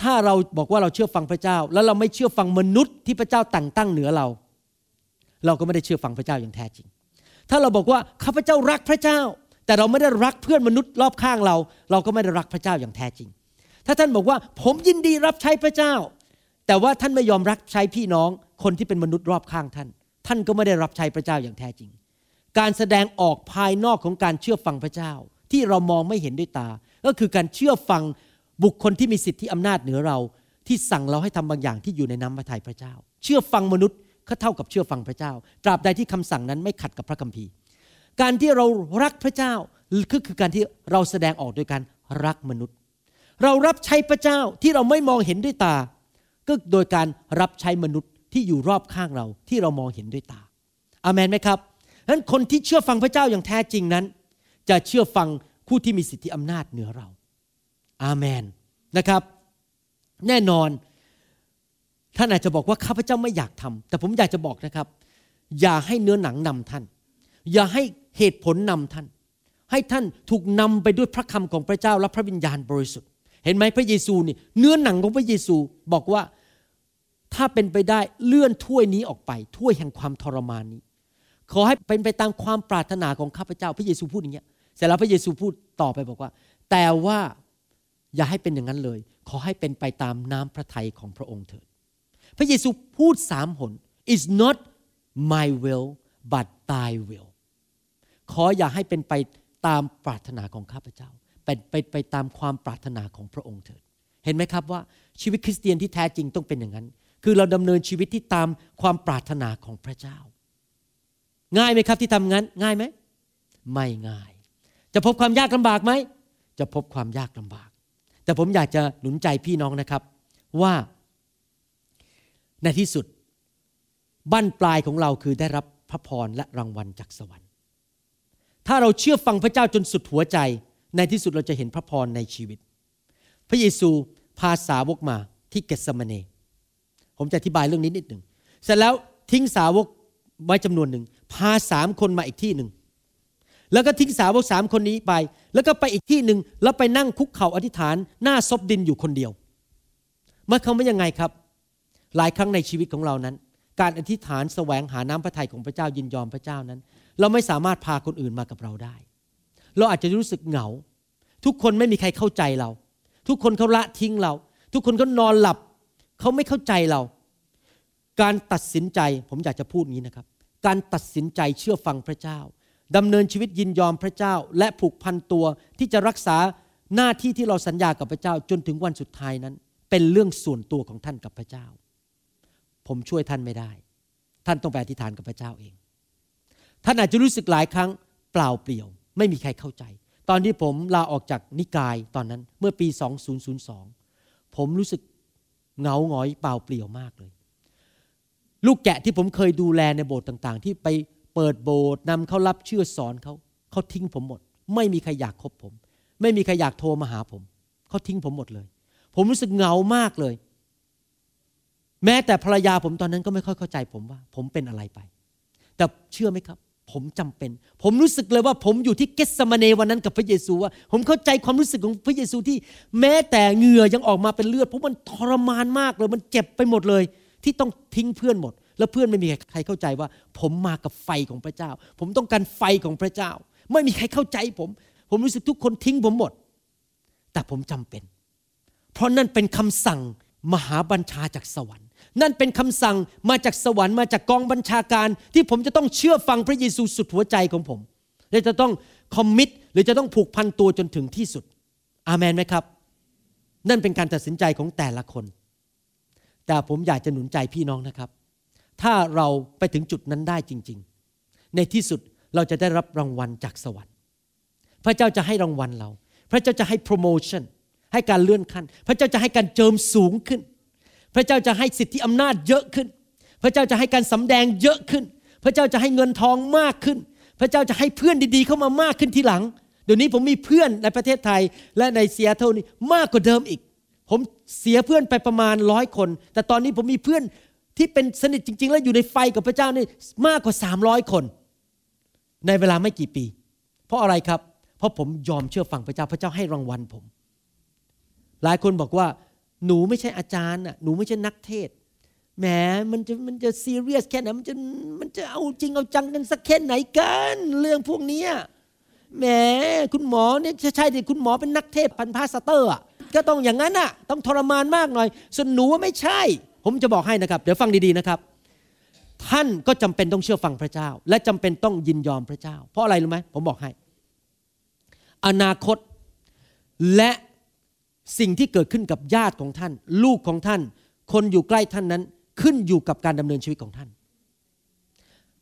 ถ้าเราบอกว่าเราเชื่อฟังพระเจ้า แล้วเราไม่เชื่อฟังมนุษย์ที่พระเจ้าแต่งตั้งเหนือเรา เราก็ไม่ได้เชื่อฟังพระเจ้าอย่างแท้จริง ถ้าเราบอกว่าข้าพเจ้ารักพระเจ้า แต่เราไม่ได้รักเพื่อนมนุษย์รอบข้างเรา เราก็ไม่ได้รักพระเจ้าอย่างแท้จริง ถ้าท่านบอกว่าผมยินดีรับใช้พระเจ้า แต่ว่าท่านไม่ยอมรับใช้พี่น้อง คนที่เป็นมนุษย์รอบข้างท่าน ท่านก็ไม่ได้รับใช้พระเจ้าอย่างแท้จริง การแสดงออกภายนอกของการเชื่อฟังพระเจ้า ที่เรามองไม่เห็นด้วยตา ก็คือการเชื่อฟัง บุคคลที่มีสิทธิอำนาจเหนือเราที่สั่งเราให้ทำบางอย่างที่อยู่ในน้ำพระทัยพระเจ้า เชื่อฟังมนุษย์ก็เท่ากับเชื่อฟังพระเจ้า ตราบใดที่คำสั่งนั้นไม่ขัดกับพระคัมภีร์ การที่เรารักพระเจ้าก็คือการที่เราแสดงออกโดยการรักมนุษย์ เรารับใช้พระเจ้าที่เราไม่มองเห็นด้วยตา ก็โดยการรับใช้มนุษย์ที่อยู่รอบข้างเราที่เรามองเห็นด้วยตาอามันไหมครับดังนั้นคนที่เชื่อฟังพระเจ้าอย่างแท้จริงนั้น จะเชื่อฟังผู้ที่มีสิทธิอำนาจเหนือเรา อาเมนนะครับ แน่นอนท่านอาจจะบอกว่าข้าพเจ้าไม่อยากทำแต่ผมอยากจะบอกนะครับ อย่าให้เนื้อหนังนำท่าน อย่าให้เหตุผลนำท่าน ให้ท่านถูกนำไปด้วยพระคำของพระเจ้าและพระวิญญาณบริสุทธิ์ เห็นไหมพระเยซูนี่เนื้อหนังของพระเยซูบอกว่าถ้าเป็นไปได้เลื่อนถ้วยนี้ออกไป ถ้วยแห่งความทรมานนี้ ขอให้เป็นไปตามความปรารถนาของข้าพเจ้า พระเยซูพูดอย่างเงี้ยเสร็จแล้วพระเยซูพูดต่อไปบอกว่า แต่ว่า อย่าให้เป็นอย่างนั้นเลย ขอให้เป็นไปตามน้ำพระทัยของพระองค์เถิด พระเยซูพูดสามหน is not my will but thy will ขออย่าให้เป็นไปตามปรารถนาของข้าพเจ้า เป็นไปไปตามความปรารถนาของพระองค์เถิด เห็นไหมครับว่าชีวิตคริสเตียนที่แท้จริงต้องเป็นอย่างนั้น คือเราดำเนินชีวิตที่ตามความปรารถนาของพระเจ้า ง่ายไหมครับที่ทำงั้น ง่ายไหม ไม่ง่าย จะพบความยากลำบากไหม จะพบความยากลำบาก แต่ผมอยากจะหนุนใจพี่น้องนะครับว่า ในที่สุดบั้นปลายของเราคือได้รับพระพรและรางวัลจากสวรรค์ ถ้าเราเชื่อฟังพระเจ้าจนสุดหัวใจ ในที่สุดเราจะเห็นพระพรในชีวิต พระเยซูพาสาวกมาที่เกสมาเน ผมจะอธิบายเรื่องนี้นิดหนึ่ง เสร็จแล้วทิ้งสาวกไว้จำนวนหนึ่ง พาสามคนมาอีกที่หนึ่ง แล้วก็ทิ้งสาวกสามคนนี้ไปแล้วก็ไปอีกที่หนึ่งแล้วไปนั่งคุกเข่าอธิษฐาน หน้าซบดินอยู่คนเดียวเมื่อเขายังไงครับ หลายครั้งในชีวิตของเรานั้น การอธิษฐานแสวงหาน้ำพระทัยของพระเจ้ายินยอมพระเจ้านั้น เราไม่สามารถพาคนอื่นมากับเราได้ เราอาจจะรู้สึกเหงา ทุกคนไม่มีใครเข้าใจเรา ทุกคนเขาละทิ้งเรา ทุกคนก็นอนหลับเขาไม่เข้าใจเรา การตัดสินใจผมอยากจะพูดงี้นะครับ การตัดสินใจเชื่อฟังพระเจ้า ดำเนินชีวิตยินยอมพระเจ้า และผูกพันตัวที่จะรักษาหน้าที่ที่เราสัญญากับพระเจ้าจนถึงวันสุดท้ายนั้น เป็นเรื่องส่วนตัวของท่านกับพระเจ้า ผมช่วยท่านไม่ได้ ท่านต้องไปอธิษฐานกับพระเจ้าเอง ท่านอาจจะรู้สึกหลายครั้งเปล่าเปลี่ยว ไม่มีใครเข้าใจ ตอนที่ผมลาออกจากนิกายตอนนั้นเมื่อปี 2002 ผมรู้สึกเหงาหงอยเปล่าเปลี่ยวมากเลย ลูกแกะที่ผมเคยดูแลในโบสถ์ต่าง ๆ ที่ไป เปิดโบสถ์นำเขารับเชื่อสอนเขาเขาทิ้งผมหมด ไม่มีใครอยากคบผม ไม่มีใครอยากโทรมาหาผมเขาทิ้งผมหมดเลย ผมรู้สึกเหงามากเลย แม้แต่ภรรยาผมตอนนั้นก็ไม่ค่อยเข้าใจผมว่า ผมเป็นอะไรไป แต่เชื่อไหมครับ ผมจำเป็น ผมรู้สึกเลยว่าผมอยู่ที่เกสมาเนวันนั้นกับพระเยซูว่า ผมเข้าใจความรู้สึกของพระเยซูที่ แม้แต่เหงื่อยังออกมาเป็นเลือดเพราะมันทรมานมากเลย มันเจ็บไปหมดเลย ที่ต้องทิ้งเพื่อนหมด แล้วเพื่อนไม่มีใครเข้าใจว่า ผมมากับไฟของพระเจ้า ผมต้องการไฟของพระเจ้า ไม่มีใครเข้าใจผม ผมรู้สึกทุกคนทิ้งผมหมด แต่ผมจำเป็น เพราะนั่นเป็นคำสั่งมหาบัญชาจากสวรรค์ นั่นเป็นคำสั่งมาจากสวรรค์มาจากกองบัญชาการ ที่ผมจะต้องเชื่อฟังพระเยซูสุดหัวใจของผมและจะต้องคอมมิตหรือจะต้องผูกพันตัวจนถึงที่สุด อาเมนไหมครับ นั่นเป็นการตัดสินใจของแต่ละคน แต่ผมอยากจะหนุนใจพี่น้องนะครับ ถ้าเราไปถึงจุดนั้นได้จริง ๆ ในที่สุดเราจะได้รับรางวัลจากสวรรค์ พระเจ้าจะให้รางวัลเรา พระเจ้าจะให้โปรโมชั่นให้การเลื่อนขั้น พระเจ้าจะให้การเจิมสูงขึ้น พระเจ้าจะให้สิทธิอำนาจเยอะขึ้น พระเจ้าจะให้การสำแดงเยอะขึ้น พระเจ้าจะให้เงินทองมากขึ้น พระเจ้าจะให้เพื่อนดีๆ เข้ามามากขึ้นทีหลัง เดี๋ยวนี้ผมมีเพื่อนในประเทศไทยและในเซียเท่านี้มากกว่าเดิมอีก ผมเสียเพื่อนไปประมาณร้อยคน แต่ตอนนี้ผมมีเพื่อน ที่เป็นสนิทจริง ๆ และอยู่ในไฟกับพระเจ้านี่มากกว่าสามร้อยคน ในเวลาไม่กี่ปี เพราะอะไรครับ เพราะผมยอมเชื่อฟังพระเจ้าพระเจ้าให้รางวัลผม หลายคนบอกว่า หนูไม่ใช่อาจารย์อะหนูไม่ใช่นักเทศน์แหมมันจะมันจะซีเรียสแค่ไหนมันจะมันจะเอาจริงเอาจังกันสักแค่ไหนกัน เรื่องพวกนี้แหมคุณหมอเนี่ยใช่ดิคุณหมอเป็นนักเทศพันพาสเตอร์ก็ต้องอย่างนั้นอะ ต้องทรมานมากหน่อย ส่วนหนูว่าไม่ใช่ ผมจะบอกให้นะครับ เดี๋ยวฟังดีๆนะครับ ท่านก็จำเป็นต้องเชื่อฟังพระเจ้า และจำเป็นต้องยินยอมพระเจ้า เพราะอะไรรู้ไหมผมบอกให้ อนาคตและสิ่งที่เกิดขึ้นกับญาติของท่าน ลูกของท่าน คนอยู่ใกล้ท่านนั้น ขึ้นอยู่กับการดำเนินชีวิตของท่าน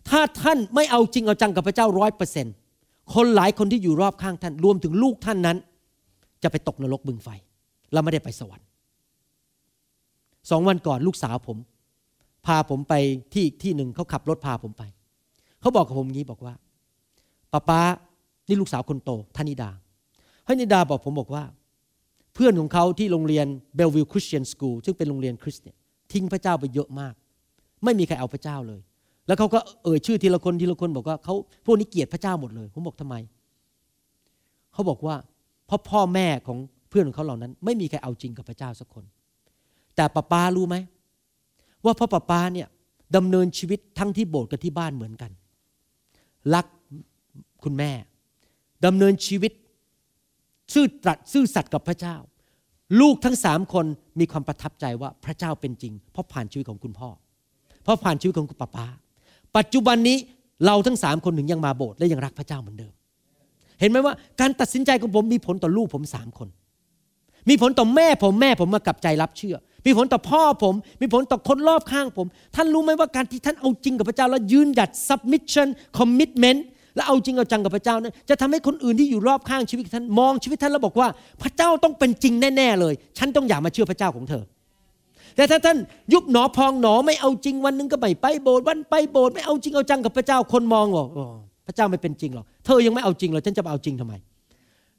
ถ้าท่านไม่เอาจริงเอาจังกับพระเจ้าร้อยเปอร์เซ็นคนหลายคนที่อยู่รอบข้างท่าน รวมถึงลูกท่านนั้น จะไปตกนรกบึงไฟ แล้วไม่ได้ไปสวรรค์ สองวันก่อนลูกสาวผม พาผมไปที่อีกที่หนึ่งเขาขับรถพาผมไป เขาบอกกับผมงี้บอกว่าป้าป้านี่ลูกสาวคนโตธนิดาธนิดาบอกผมบอกว่า เพื่อนของเขาที่โรงเรียนเบลวิลคริสเตียนสคูลซึ่งเป็นโรงเรียนคริสเตียนทิ้งพระเจ้าไปเยอะมาก ไม่มีใครเอาพระเจ้าเลย แล้วเขาก็เอ่ยชื่อทีละคนทีละคนบอกว่าเขาพวกนี้เกลียดพระเจ้าหมดเลย ผมบอกทำไม เขาบอกว่าเพราะพ่อแม่ของเพื่อนของเขาเหล่านั้น ไม่มีใครเอาจริงกับพระเจ้าสักคน แต่ป้าป้ารู้ไหม ว่าพ่อป้าป้าเนี่ยดำเนินชีวิตทั้งที่โบสถ์กับที่บ้านเหมือนกัน รักคุณแม่ดำเนินชีวิตซื่อตรัสซื่อสัตย์กับพระเจ้า ลูกทั้งสามคนมีความประทับใจว่าพระเจ้าเป็นจริง เพราะผ่านชีวิตของคุณพ่อ เพราะผ่านชีวิตของคุณป้าป้า ปัจจุบันนี้เราทั้งสามคนถึงยังมาโบสถ์และยังรักพระเจ้าเหมือนเดิม เห็นไหมว่าการตัดสินใจของผมมีผลต่อลูกผมสามคน มีผลต่อแม่ผมแม่ผมมากลับใจรับเชื่อ มีผลต่อพ่อผม มีผลต่อคนรอบข้างผม ท่านรู้ไหมว่าการที่ท่านเอาจริงกับพระเจ้าแล้วยืนหยัด submission commitment และเอาจริงเอาจังกับพระเจ้านั้นจะทำให้คนอื่นที่อยู่รอบข้างชีวิตท่านมองชีวิตท่านแล้วบอกว่า พระเจ้าต้องเป็นจริงแน่ๆเลย ฉันต้องอยากมาเชื่อพระเจ้าของเธอ แต่ถ้าท่านยุบหนอพองหนอไม่เอาจริงวันหนึงก็ไม่ไปโบสถ์วันไปโบสถ์ไม่เอาจริงเอาจังกับพระเจ้าคนมองบอกพระเจ้าไม่เป็นจริงหรอกเธอยังไม่เอาจริงหรอกฉันจะเอาจริงทำไม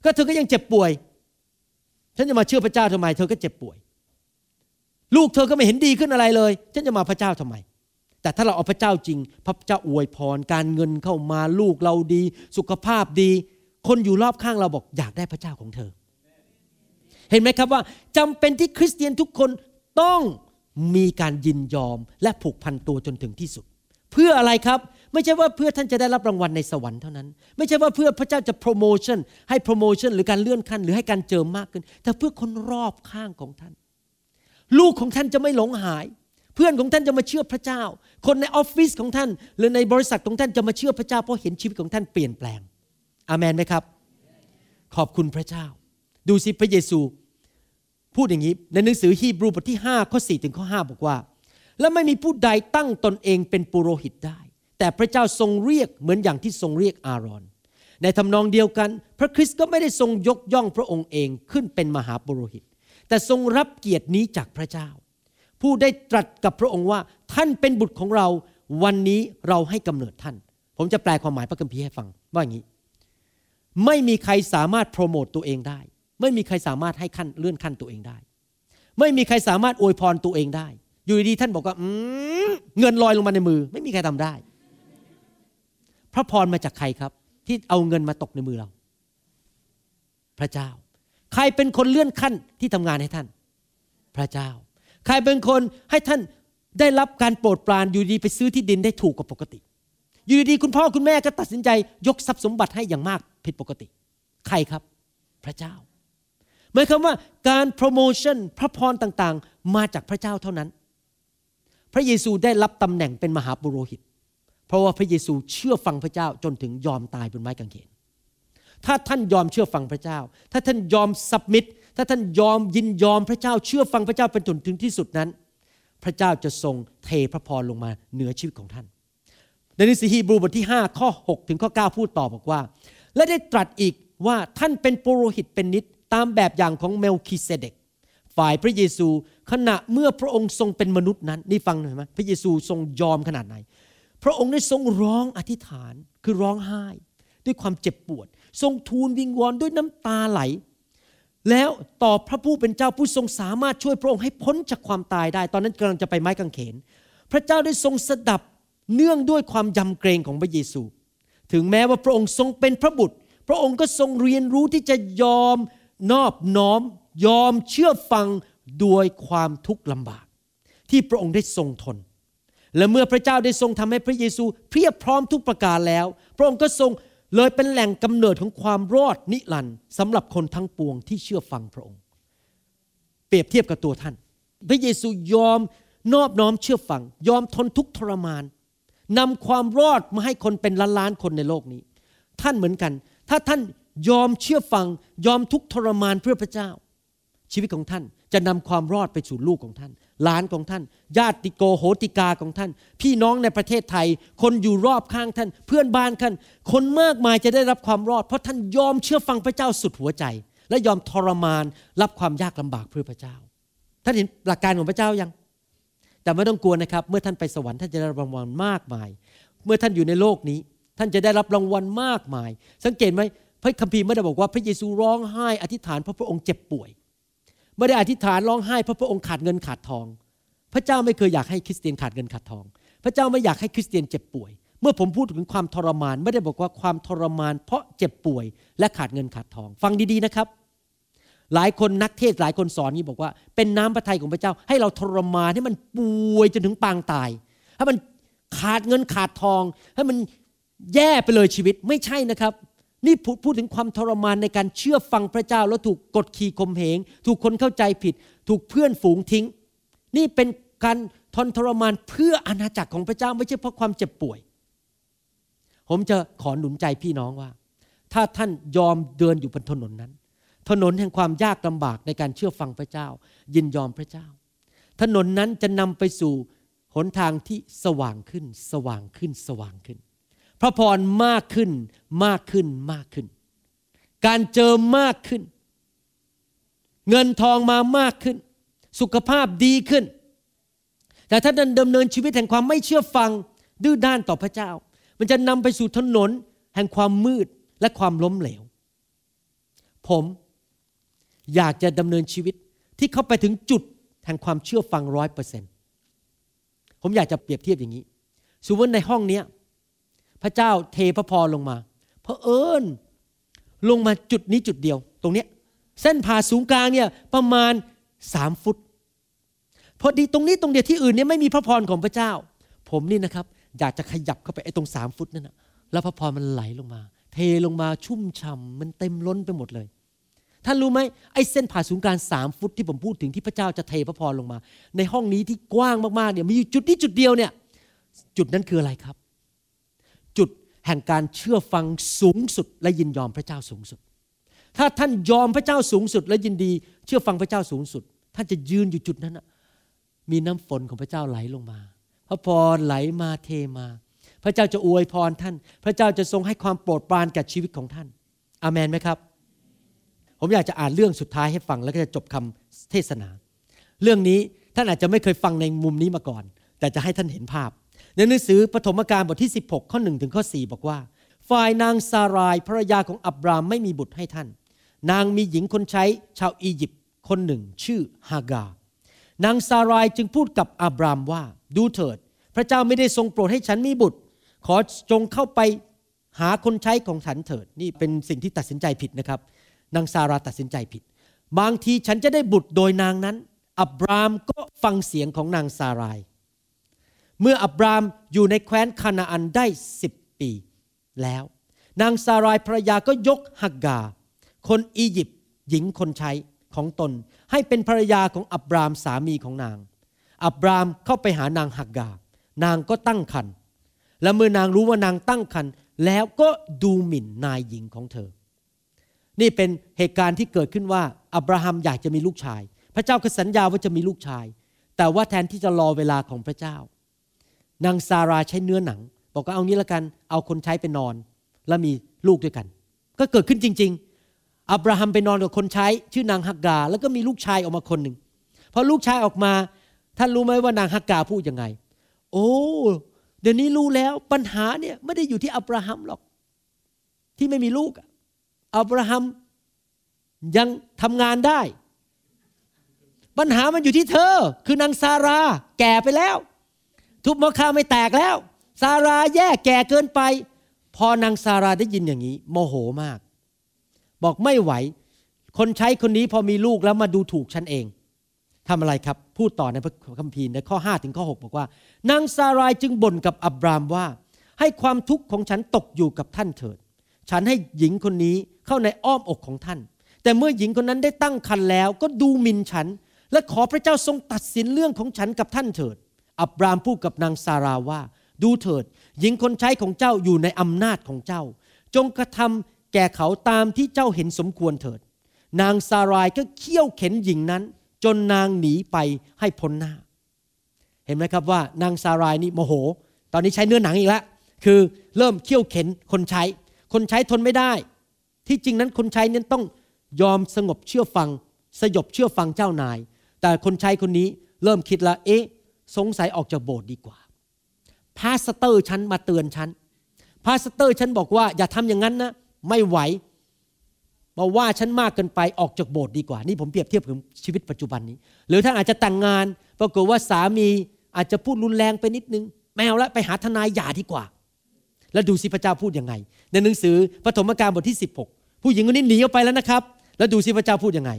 ก็เธอก็ยังเจ็บป่วย ฉันจะมาเชื่อพระเจ้าทำไม เธอก็เจ็บป่วย ลูกเธอก็ไม่เห็นดีขึ้นอะไรเลย ฉันจะมาพระเจ้าทำไม แต่ถ้าเราเอาพระเจ้าจริง พระเจ้าอวยพร การเงินเข้ามาลูกเราดี สุขภาพดี คนอยู่รอบข้างเราบอกอยากได้พระเจ้าของเธอ เห็นไหมครับว่าจำเป็นที่คริสเตียนทุกคนต้องมีการยินยอมและผูกพันตัวจนถึงที่สุด เพื่ออะไรครับไม่ใช่ว่าเพื่อท่านจะได้รับรางวัลในสวรรค์เท่านั้น ไม่ใช่ว่าเพื่อพระเจ้าจะโปรโมชั่นให้โปรโมชั่นหรือการเลื่อนขั้นหรือให้การเจิมมากขึ้น แต่เพื่อคนรอบข้างของท่าน ลูกของท่านจะไม่หลงหาย เพื่อนของท่านจะมาเชื่อพระเจ้า คนในออฟฟิศของท่าน หรือในบริษัทของท่านจะมาเชื่อพระเจ้าเพราะเห็นชีวิตของท่านเปลี่ยนแปลง อาเมนไหมครับ ขอบคุณพระเจ้า ดูสิพระเยซู พูดอย่างนี้ ในหนังสือฮีบรูบทที่5ข้อ4ถึงข้อ5บอกว่า และไม่มีผู้ใดตั้งตนเองเป็นปุโรหิตได้ แต่พระเจ้าทรงเรียกเหมือนอย่างที่ทรงเรียกอารอนในทำนองเดียวกัน พระคริสต์ก็ไม่ได้ทรงยกย่องพระองค์เองขึ้นเป็นมหาปุโรหิต แต่ทรงรับเกียรตินี้จากพระเจ้า ผู้ได้ตรัสกับพระองค์ว่าท่านเป็นบุตรของเราวันนี้เราให้กำเนิดท่าน ผมจะแปลความหมายพระคัมภีร์ให้ฟังว่าอย่างนี้ ไม่มีใครสามารถโปรโมตตัวเองได้ ไม่มีใครสามารถให้ขั้นเลื่อนขั้นตัวเองได้ ไม่มีใครสามารถอวยพรตัวเองได้ อยู่ดีๆท่านบอกว่าเงินลอยลงมาในมือ ไม่มีใครทำได้ พระพรมาจากใครครับ ที่เอาเงินมาตกในมือเรา พระเจ้า ใครเป็นคนเลื่อนขั้นที่ทำงานให้ท่าน พระเจ้า ใครเป็นคนให้ท่านได้รับการโปรดปรานอยู่ดีไปซื้อที่ดินได้ถูกกว่าปกติ อยู่ดีคุณพ่อคุณแม่ก็ตัดสินใจยกทรัพย์สมบัติให้อย่างมากผิดปกติ ใครครับ พระเจ้าหมายความว่าการโปรโมชั่นพระพรต่างๆ มาจากพระเจ้าเท่านั้น พระเยซูได้รับตำแหน่งเป็นมหาปุโรหิต เพราะว่าพระเยซูเชื่อฟังพระเจ้าจนถึงยอมตายบนไม้กางเขน ถ้าท่านยอมเชื่อฟังพระเจ้า ถ้าท่านยอมสับมิดถ้าท่านยอมยินยอมพระเจ้าเชื่อฟังพระเจ้าเป็นจนถึงที่สุดนั้น พระเจ้าจะทรงเทพระพรลงมาเหนือชีวิตของท่าน ในหนังสือฮีบรูบทที่ 5 ข้อ 6 ถึงข้อ 9 พูดต่อบอกว่า และได้ตรัสอีกว่าท่านเป็นปุโรหิตเป็นนิดตามแบบอย่างของเมลคิเซเดกฝ่ายพระเยซูขณะเมื่อพระองค์ทรงเป็นมนุษย์นั้นนี่ฟังหน่อยไหมพระเยซูทรงยอมขนาดไหน พระองค์ได้ทรงร้องอธิษฐานคือร้องไห้ ด้วยความเจ็บปวด ทรงทูลวิงวอนด้วยน้ำตาไหล แล้วต่อพระผู้เป็นเจ้าผู้ทรงสามารถช่วยพระองค์ให้พ้นจากความตายได้ ตอนนั้นกำลังจะไปไม้กางเขน พระเจ้าได้ทรงสดับเนื่องด้วยความยำเกรงของพระเยซู ถึงแม้ว่าพระองค์ทรงเป็นพระบุตร พระองค์ก็ทรงเรียนรู้ที่จะยอมนอบน้อม ยอมเชื่อฟังด้วยความทุกข์ลำบาก ที่พระองค์ได้ทรงทน และเมื่อพระเจ้าได้ทรงทำให้พระเยซูเพียบพร้อมทุกประการแล้ว พระองค์ก็ทรง เลยเป็นแหล่งกำเนิดของความรอดนิรันดร์สำหรับคนทั้งปวงที่เชื่อฟังพระองค์ เปรียบเทียบกับตัวท่าน พระเยซูยอมนอบน้อมเชื่อฟัง ยอมทนทุกข์ทรมานนำความรอดมาให้คนเป็นล้านล้านคนในโลกนี้ ท่านเหมือนกัน ถ้าท่านยอมเชื่อฟัง ยอมทุกทรมานเพื่อพระเจ้า ชีวิตของท่านจะนำความรอดไปสู่ลูกของท่าน หลานของท่าน ญาติโกโหติกาของท่าน พี่น้องในประเทศไทย คนอยู่รอบข้างท่าน เพื่อนบ้านท่าน คนมากมายจะได้รับความรอด เพราะท่านยอมเชื่อฟังพระเจ้าสุดหัวใจ และยอมทรมานรับความยากลำบากเพื่อพระเจ้า ท่านเห็นหลักการของพระเจ้ายัง แต่ไม่ต้องกลัวนะครับ เมื่อท่านไปสวรรค์ท่านจะได้รางวัลมากมาย เมื่อท่านอยู่ในโลกนี้ ท่านจะได้รับรางวัลมากมาย สังเกตไหมพระคัมภีร์ไม่ได้บอกว่าพระเยซูร้องไห้อธิษฐานเพราะพระองค์เจ็บป่วย ไม่ได้อธิษฐานร้องไห้เพราะพระองค์ขาดเงินขาดทอง พระเจ้าไม่เคยอยากให้คริสเตียนขาดเงินขาดทอง พระเจ้าไม่อยากให้คริสเตียนเจ็บป่วย เมื่อผมพูดถึงความทรมาน ไม่ได้บอกว่าความทรมาน เพราะเจ็บป่วย และขาดเงินขาดทอง ฟังดีๆนะครับ หลายคนนักเทศหลายคนสอนนี้บอกว่า เป็นน้ำพระทัยของพระเจ้า ให้เราทรมานให้มันป่วยจนถึงปางตายให้มันขาดเงินขาดทอง ให้มันแย่ไปเลยชีวิตไม่ใช่นะครับ นี่พูดถึงความทรมานในการเชื่อฟังพระเจ้าแล้วถูกกดขี่ข่มเหง ถูกคนเข้าใจผิด ถูกเพื่อนฝูงทิ้ง นี่เป็นการทนทรมานเพื่ออาณาจักรของพระเจ้าไม่ใช่เพราะความเจ็บป่วย ผมจะขอหนุนใจพี่น้องว่า ถ้าท่านยอมเดินอยู่บนถนนนั้น ถนนแห่งความยากลำบากในการเชื่อฟังพระเจ้า ยินยอมพระเจ้า ถนนนั้นจะนำไปสู่หนทางที่สว่างขึ้น สว่างขึ้นสว่างขึ้น พระพรมากขึ้นมากขึ้นมากขึ้น การเจอมากขึ้น เงินทองมามากขึ้น สุขภาพดีขึ้น แต่ถ้าดันดำเนินชีวิตแห่งความไม่เชื่อฟังดื้อด้านต่อพระเจ้า มันจะนำไปสู่ถนนแห่งความมืดและความล้มเหลว ผมอยากจะดำเนินชีวิตที่เข้าไปถึงจุดแห่งความเชื่อฟังร้อยเปอร์เซ็นต์ผมอยากจะเปรียบเทียบอย่างนี้สมมติในห้องเนี้ย พระเจ้าเทพระพรลงมาเพอเอิญลงมาจุดนี้จุดเดียว ตรงเนี้ยเส้นผ่าศูนย์กลางเนี่ยประมาณสามฟุต พอดีตรงนี้ตรงเดียวที่อื่นเนี่ยไม่มีพระพรของพระเจ้า ผมนี่นะครับ อยากจะขยับเข้าไปไอ้ตรงสามฟุตนั่นนะแล้วพระพรมันไหลลงมา เทลงมาชุ่มฉ่ามันเต็มล้นไปหมดเลยท่านรู้ไหมไอ้เส้นผ่าศูนย์กลางสามฟุตที่ผมพูดถึงที่พระเจ้าจะเทพระพรลงมา ในห้องนี้ที่กว้างมากๆเนี่ยมีอยู่จุดนี้จุดเดียวเนี่ย จุดนั้นคืออะไรครับ จุดแห่งการเชื่อฟังสูงสุด และยินยอมพระเจ้าสูงสุด ถ้าท่านยอมพระเจ้าสูงสุด และยินดีเชื่อฟังพระเจ้าสูงสุด ท่านจะยืนอยู่จุดนั้นมีน้ำฝนของพระเจ้าไหลลงมา พระพรไหลมาเทมา พระเจ้าจะอวยพรท่าน พระเจ้าจะทรงให้ความโปรดปรานแก่ชีวิตของท่าน อาเมนไหมครับ ผมอยากจะอ่านเรื่องสุดท้ายให้ฟังแล้วก็จะจบคำเทศนา เรื่องนี้ท่านอาจจะไม่เคยฟังในมุมนี้มาก่อน แต่จะให้ท่านเห็นภาพ ในหนังสือปฐมกาลบทที่ 16 ข้อ1ถึงข้อ4บอกว่า ฝ่ายนางซารายภรรยาของอับรามไม่มีบุตรให้ท่าน นางมีหญิงคนใช้ชาวอียิปต์คนหนึ่งชื่อฮากานางซารายจึงพูดกับอับรามว่า ดูเถิด พระเจ้าไม่ได้ทรงโปรดให้ฉันมีบุตร ขอจงเข้าไปหาคนใช้ของฉันเถิด นี่เป็นสิ่งที่ตัดสินใจผิดนะครับ นางซาราตัดสินใจผิด บางทีฉันจะได้บุตรโดยนางนั้น อับรามก็ฟังเสียงของนางซาราย เมื่ออับรามอยู่ในแคว้นคานาอันได้สิบปีแล้ว นางซารายภรรยาก็ยกฮักกา คนอียิปต์หญิงคนใช้ของตน ให้เป็นภรรยาของอับรามสามีของนาง อับรามเข้าไปหานางฮักกา นางก็ตั้งครรภ์และเมื่อนางรู้ว่านางตั้งครรภ์แล้วก็ดูหมิ่นนายหญิงของเธอ นี่เป็นเหตุการณ์ที่เกิดขึ้นว่า อับราฮัมอยากจะมีลูกชาย พระเจ้าก็สัญญาว่าจะมีลูกชาย แต่ว่าแทนที่จะรอเวลาของพระเจ้า นางซาราใช้เนื้อหนัง บอกว่าเอางี้ละกัน เอาคนใช้ไปนอน แล้วมีลูกด้วยกัน ก็เกิดขึ้นจริง ๆ อับราฮัมไปนอนกับคนใช้ ชื่อนางฮักกา แล้วก็มีลูกชายออกมาคนหนึ่งพอลูกชายออกมา ท่านรู้ไหมว่านางฮักกาพูดยังไง โอ้ เดี๋ยวนี้รู้แล้วปัญหาเนี่ยไม่ได้อยู่ที่อับราฮัมหรอก ที่ไม่มีลูก อับราฮัมยังทำงานได้ ปัญหามันอยู่ที่เธอ คือนางซารา แก่ไปแล้ว ทุบมะข้าไม่แตกแล้ว ซาราแย่แก่เกินไป พอนางซาราได้ยินอย่างนี้ โมโหมาก บอกไม่ไหว คนใช้คนนี้พอมีลูกแล้วมาดูถูกฉันเองทำอะไรครับ พูดต่อในพระคัมภีร์ในข้อ 5 ถึงข้อ 6 บอกว่า นางซารายจึงบ่นกับอับรามว่า ให้ความทุกข์ของฉันตกอยู่กับท่านเถิด ฉันให้หญิงคนนี้เข้าในอ้อมอกของท่าน แต่เมื่อหญิงคนนั้นได้ตั้งครรภ์แล้วก็ดูหมิ่นฉัน และขอพระเจ้าทรงตัดสินเรื่องของฉันกับท่านเถิด อับรามพูดกับนางซาราว่า ดูเถิด หญิงคนใช้ของเจ้าอยู่ในอำนาจของเจ้า จงกระทำแก่เขาตามที่เจ้าเห็นสมควรเถิด นางซารายก็เคี่ยวเข็นหญิงนั้น จนนางหนีไปให้พ้นหน้า เห็นไหมครับว่านางซารายนี่โมโห ตอนนี้ใช้เนื้อหนังอีกแล้วคือเริ่มเคี่ยวเข็นคนใช้ คนใช้ทนไม่ได้ ที่จริงนั้นคนใช้นั้นต้องยอมสงบเชื่อฟัง สยบเชื่อฟังเจ้านาย แต่คนใช้คนนี้เริ่มคิดละเอ๊ะ สงสัยออกจากโบสถ์ดีกว่า pastor ฉันมาเตือนฉัน pastor ฉันบอกว่าอย่าทำอย่างนั้นนะ ไม่ไหวมาว่าฉันมากเกินไปออกจากโบสถ์ดีกว่า นี่ผมเปรียบเทียบกับชีวิตปัจจุบันนี้ หรือท่านอาจจะแต่งงาน ปรากฏว่าสามีอาจจะพูดรุนแรงไปนิดนึงแมวละไปหาทนายหย่าดีกว่า แล้วดูสิพระเจ้าพูดยังไง ในหนังสือปฐมกาลบทที่ 16 ผู้หญิงคนนี้หนีออกไปแล้วนะครับ แล้วดูสิพระเจ้าพูดยังไง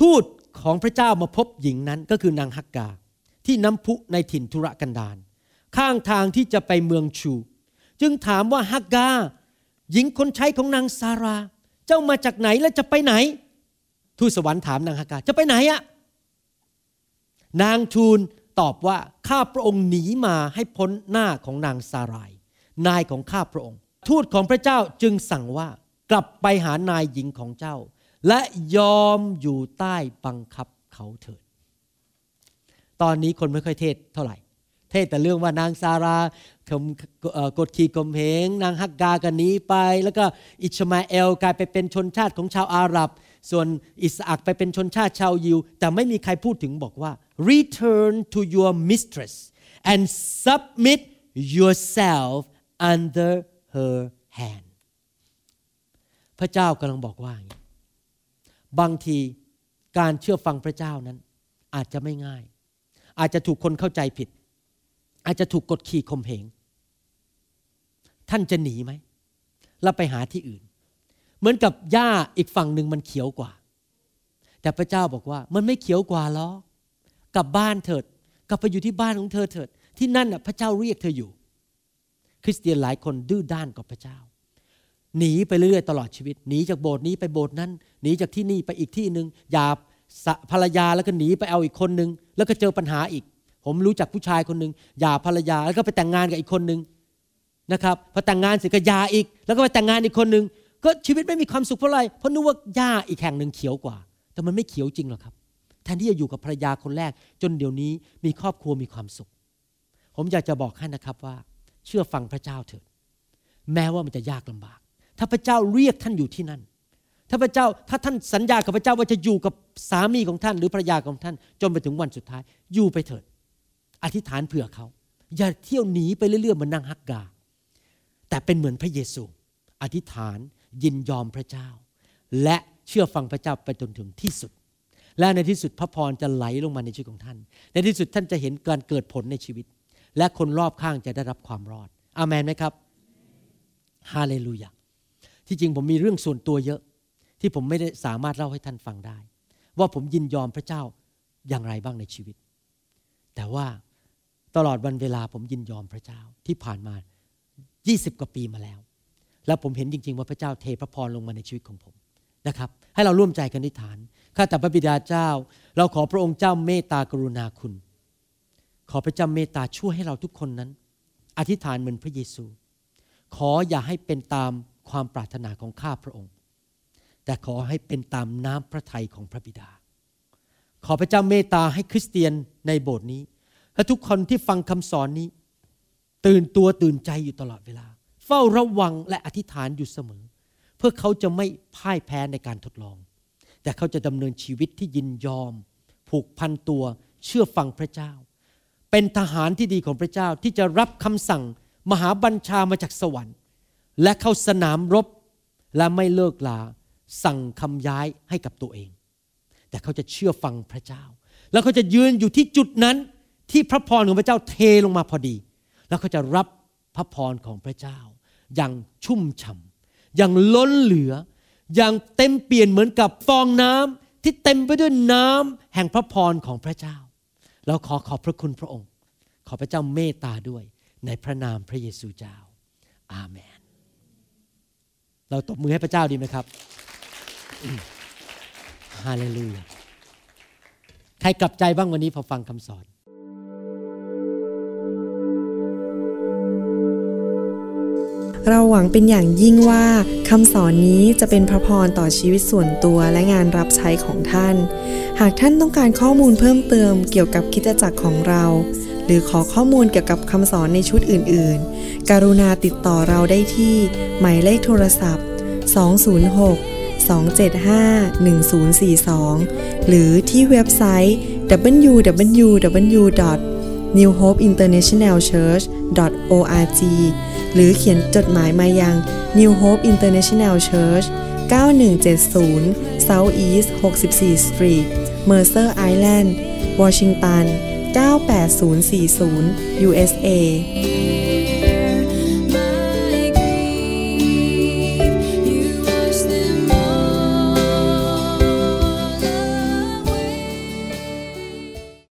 ทูต ของพระเจ้ามาพบหญิงนั้นก็คือนางฮักกา ที่น้ำพุในถิ่นทุรกันดารข้างทางที่จะไปเมืองชู จึงถามว่าฮักกา หญิงคนใช้ของนางซารา เจ้ามาจากไหนและจะไปไหน ทูตสวรรค์ถามนางฮากาจะไปไหนอะนางทูลตอบว่าข้าพระองค์หนีมาให้พ้นหน้าของนางซาราย นายของข้าพระองค์ ทูตของพระเจ้าจึงสั่งว่ากลับไปหานายหญิงของเจ้า และยอมอยู่ใต้บังคับเขาเถิด ตอนนี้คนไม่ค่อยเทศเท่าไหร่ เทศแต่เรื่องว่านางซารากดขี่กมเหง นางฮักกากันนี้ไป แล้วก็อิชมาเอลกลายไปเป็นชนชาติของชาวอาหรับ ส่วนอิสอักไปเป็นชนชาติชาวยิว แต่ไม่มีใครพูดถึงบอกว่า return to your mistress and submit yourself under her hand พระเจ้ากำลังบอกว่า บางทีการเชื่อฟังพระเจ้านั้น อาจจะไม่ง่าย อาจจะถูกคนเข้าใจผิด อาจจะถูกกดขี่ข่มเหง ท่านจะหนีไหมแล้วไปหาที่อื่น เหมือนกับหญ้าอีกฝั่งหนึ่งมันเขียวกว่า แต่พระเจ้าบอกว่ามันไม่เขียวกว่าหรอกกลับบ้านเถิด กลับไปอยู่ที่บ้านของเธอเถิด ที่นั่นน่ะพระเจ้าเรียกเธออยู่ คริสเตียนหลายคนดื้อด้านกับพระเจ้า หนีไปเรื่อยๆตลอดชีวิต หนีจากโบสถ์นี้ไปโบสถ์นั้น หนีจากที่นี่ไปอีกที่หนึ่งอย่าภรรยาแล้วก็หนีไปเอาอีกคนหนึ่งแล้วก็เจอปัญหาอีก ผมรู้จักผู้ชายคนหนึ่งหย่าภรรยาแล้วก็ไปแต่งงานกับอีกคนหนึ่งนะครับพอแต่งงานเสร็จก็หยาอีก แล้วก็ไปแต่งงานอีกคนหนึ่งก็ชีวิตไม่มีความสุขเพราะอะไร เพราะนึกว่าหญ้าอีกแห่งหนึ่งเขียวกว่า แต่มันไม่เขียวจริงหรอกครับ แทนที่จะอยู่กับภรรยาคนแรก จนเดี๋ยวนี้มีครอบครัวมีความสุขผผมอยากจะบอกให้นะครับว่า เชื่อฟังพระเจ้าเถิดแม้ว่ามันจะยากลำบาก ถ้าพระเจ้าเรียกท่านอยู่ที่นั่น ถ้าพระเจ้าถ้าท่านสัญญากับพระเจ้าว่าจะอยู่กับสามีของท่าน หรือภรรยาของท่าน จนไปถึงวันสุดท้าย อยู่ไปเถิด อธิษฐานเผื่อเขา อย่าเที่ยวหนีไปเรื่อยๆเหมือนนางฮักกา แต่เป็นเหมือนพระเยซู อธิษฐานยินยอมพระเจ้า และเชื่อฟังพระเจ้าไปจนถึงที่สุด และในที่สุดพระพรจะไหลลงมาในชีวิตของท่าน ในที่สุดท่านจะเห็นการเกิดผลในชีวิต และคนรอบข้างจะได้รับความรอด อามันไหมครับ ฮาเลลูยา ที่จริงผมมีเรื่องส่วนตัวเยอะ ที่ผมไม่ได้สามารถเล่าให้ท่านฟังได้ ว่าผมยินยอมพระเจ้าอย่างไรบ้างในชีวิต แต่ว่าตลอดวันเวลาผมยินยอมพระเจ้าที่ผ่านมา 20 กว่าปีมาแล้ว แล้วผมเห็นจริง ๆ ว่าพระเจ้าเทพระพรลงมาในชีวิตของผมนะครับ ให้เราร่วมใจกันอธิษฐานข้าแต่พระบิดาเจ้า เราขอพระองค์เจ้าเมตตากรุณาคุณ ขอพระเจ้าเมตตาช่วยให้เราทุกคนนั้น อธิษฐานเหมือนพระเยซู ขออย่าให้เป็นตาม ความปรารถนาของข้าพระองค์ แต่ขอให้เป็นตามน้ำพระทัยของพระบิดา ขอพระเจ้าเมตตาให้คริสเตียนในโบสถ์นี้ และทุกคนที่ฟังคำสอนนี้ ตื่นตัวตื่นใจอยู่ตลอดเวลา เฝ้าระวังและอธิษฐานอยู่เสมอ เพื่อเขาจะไม่พ่ายแพ้ในการทดลอง แต่เขาจะดำเนินชีวิตที่ยินยอม ผูกพันตัวเชื่อฟังพระเจ้า เป็นทหารที่ดีของพระเจ้าที่จะรับคำสั่งมหาบัญชามาจากสวรรค์ และเข้าสนามรบและไม่เลิกลาสั่งคำย้ายให้กับตัวเอง แต่เขาจะเชื่อฟังพระเจ้า แล้วเขาจะยืนอยู่ที่จุดนั้นที่พระพรของพระเจ้าเทลงมาพอดี แล้วเขาจะรับพระพรของพระเจ้า อย่างชุ่มฉ่ำอย่างล้นเหลือ อย่างเต็มเปลี่ยนเหมือนกับฟองน้ำที่เต็มไปด้วยน้ำแห่งพระพรของพระเจ้าเราขอขอบพระคุณพระองค์ ขอพระเจ้าเมตตาด้วยในพระนามพระเยซูเจ้า อาเมน เราตบมือให้พระเจ้าดีไหมครับฮาเลลูยาใครกลับใจบ้างวันนี้พอฟังคำสอนเราหวังเป็นอย่างยิ่งว่าคำสอนนี้จะเป็นพระพรต่อชีวิตส่วนตัวและงานรับใช้ของท่าน หากท่านต้องการข้อมูลเพิ่มเติมเกี่ยวกับคิดจักรของเรา หรือขอข้อมูลเกี่ยวกับคำสอนในชุดอื่น ๆ กรุณาติดต่อเราได้ที่ หมายเลขโทรศัพท์ 206 275 1042 หรือที่เว็บไซต์ www.newhopeinternationalchurch.org หรือเขียนจดหมายมายัง New Hope International Church 9170 South East 64 Street Mercer Island Washington 98040 USA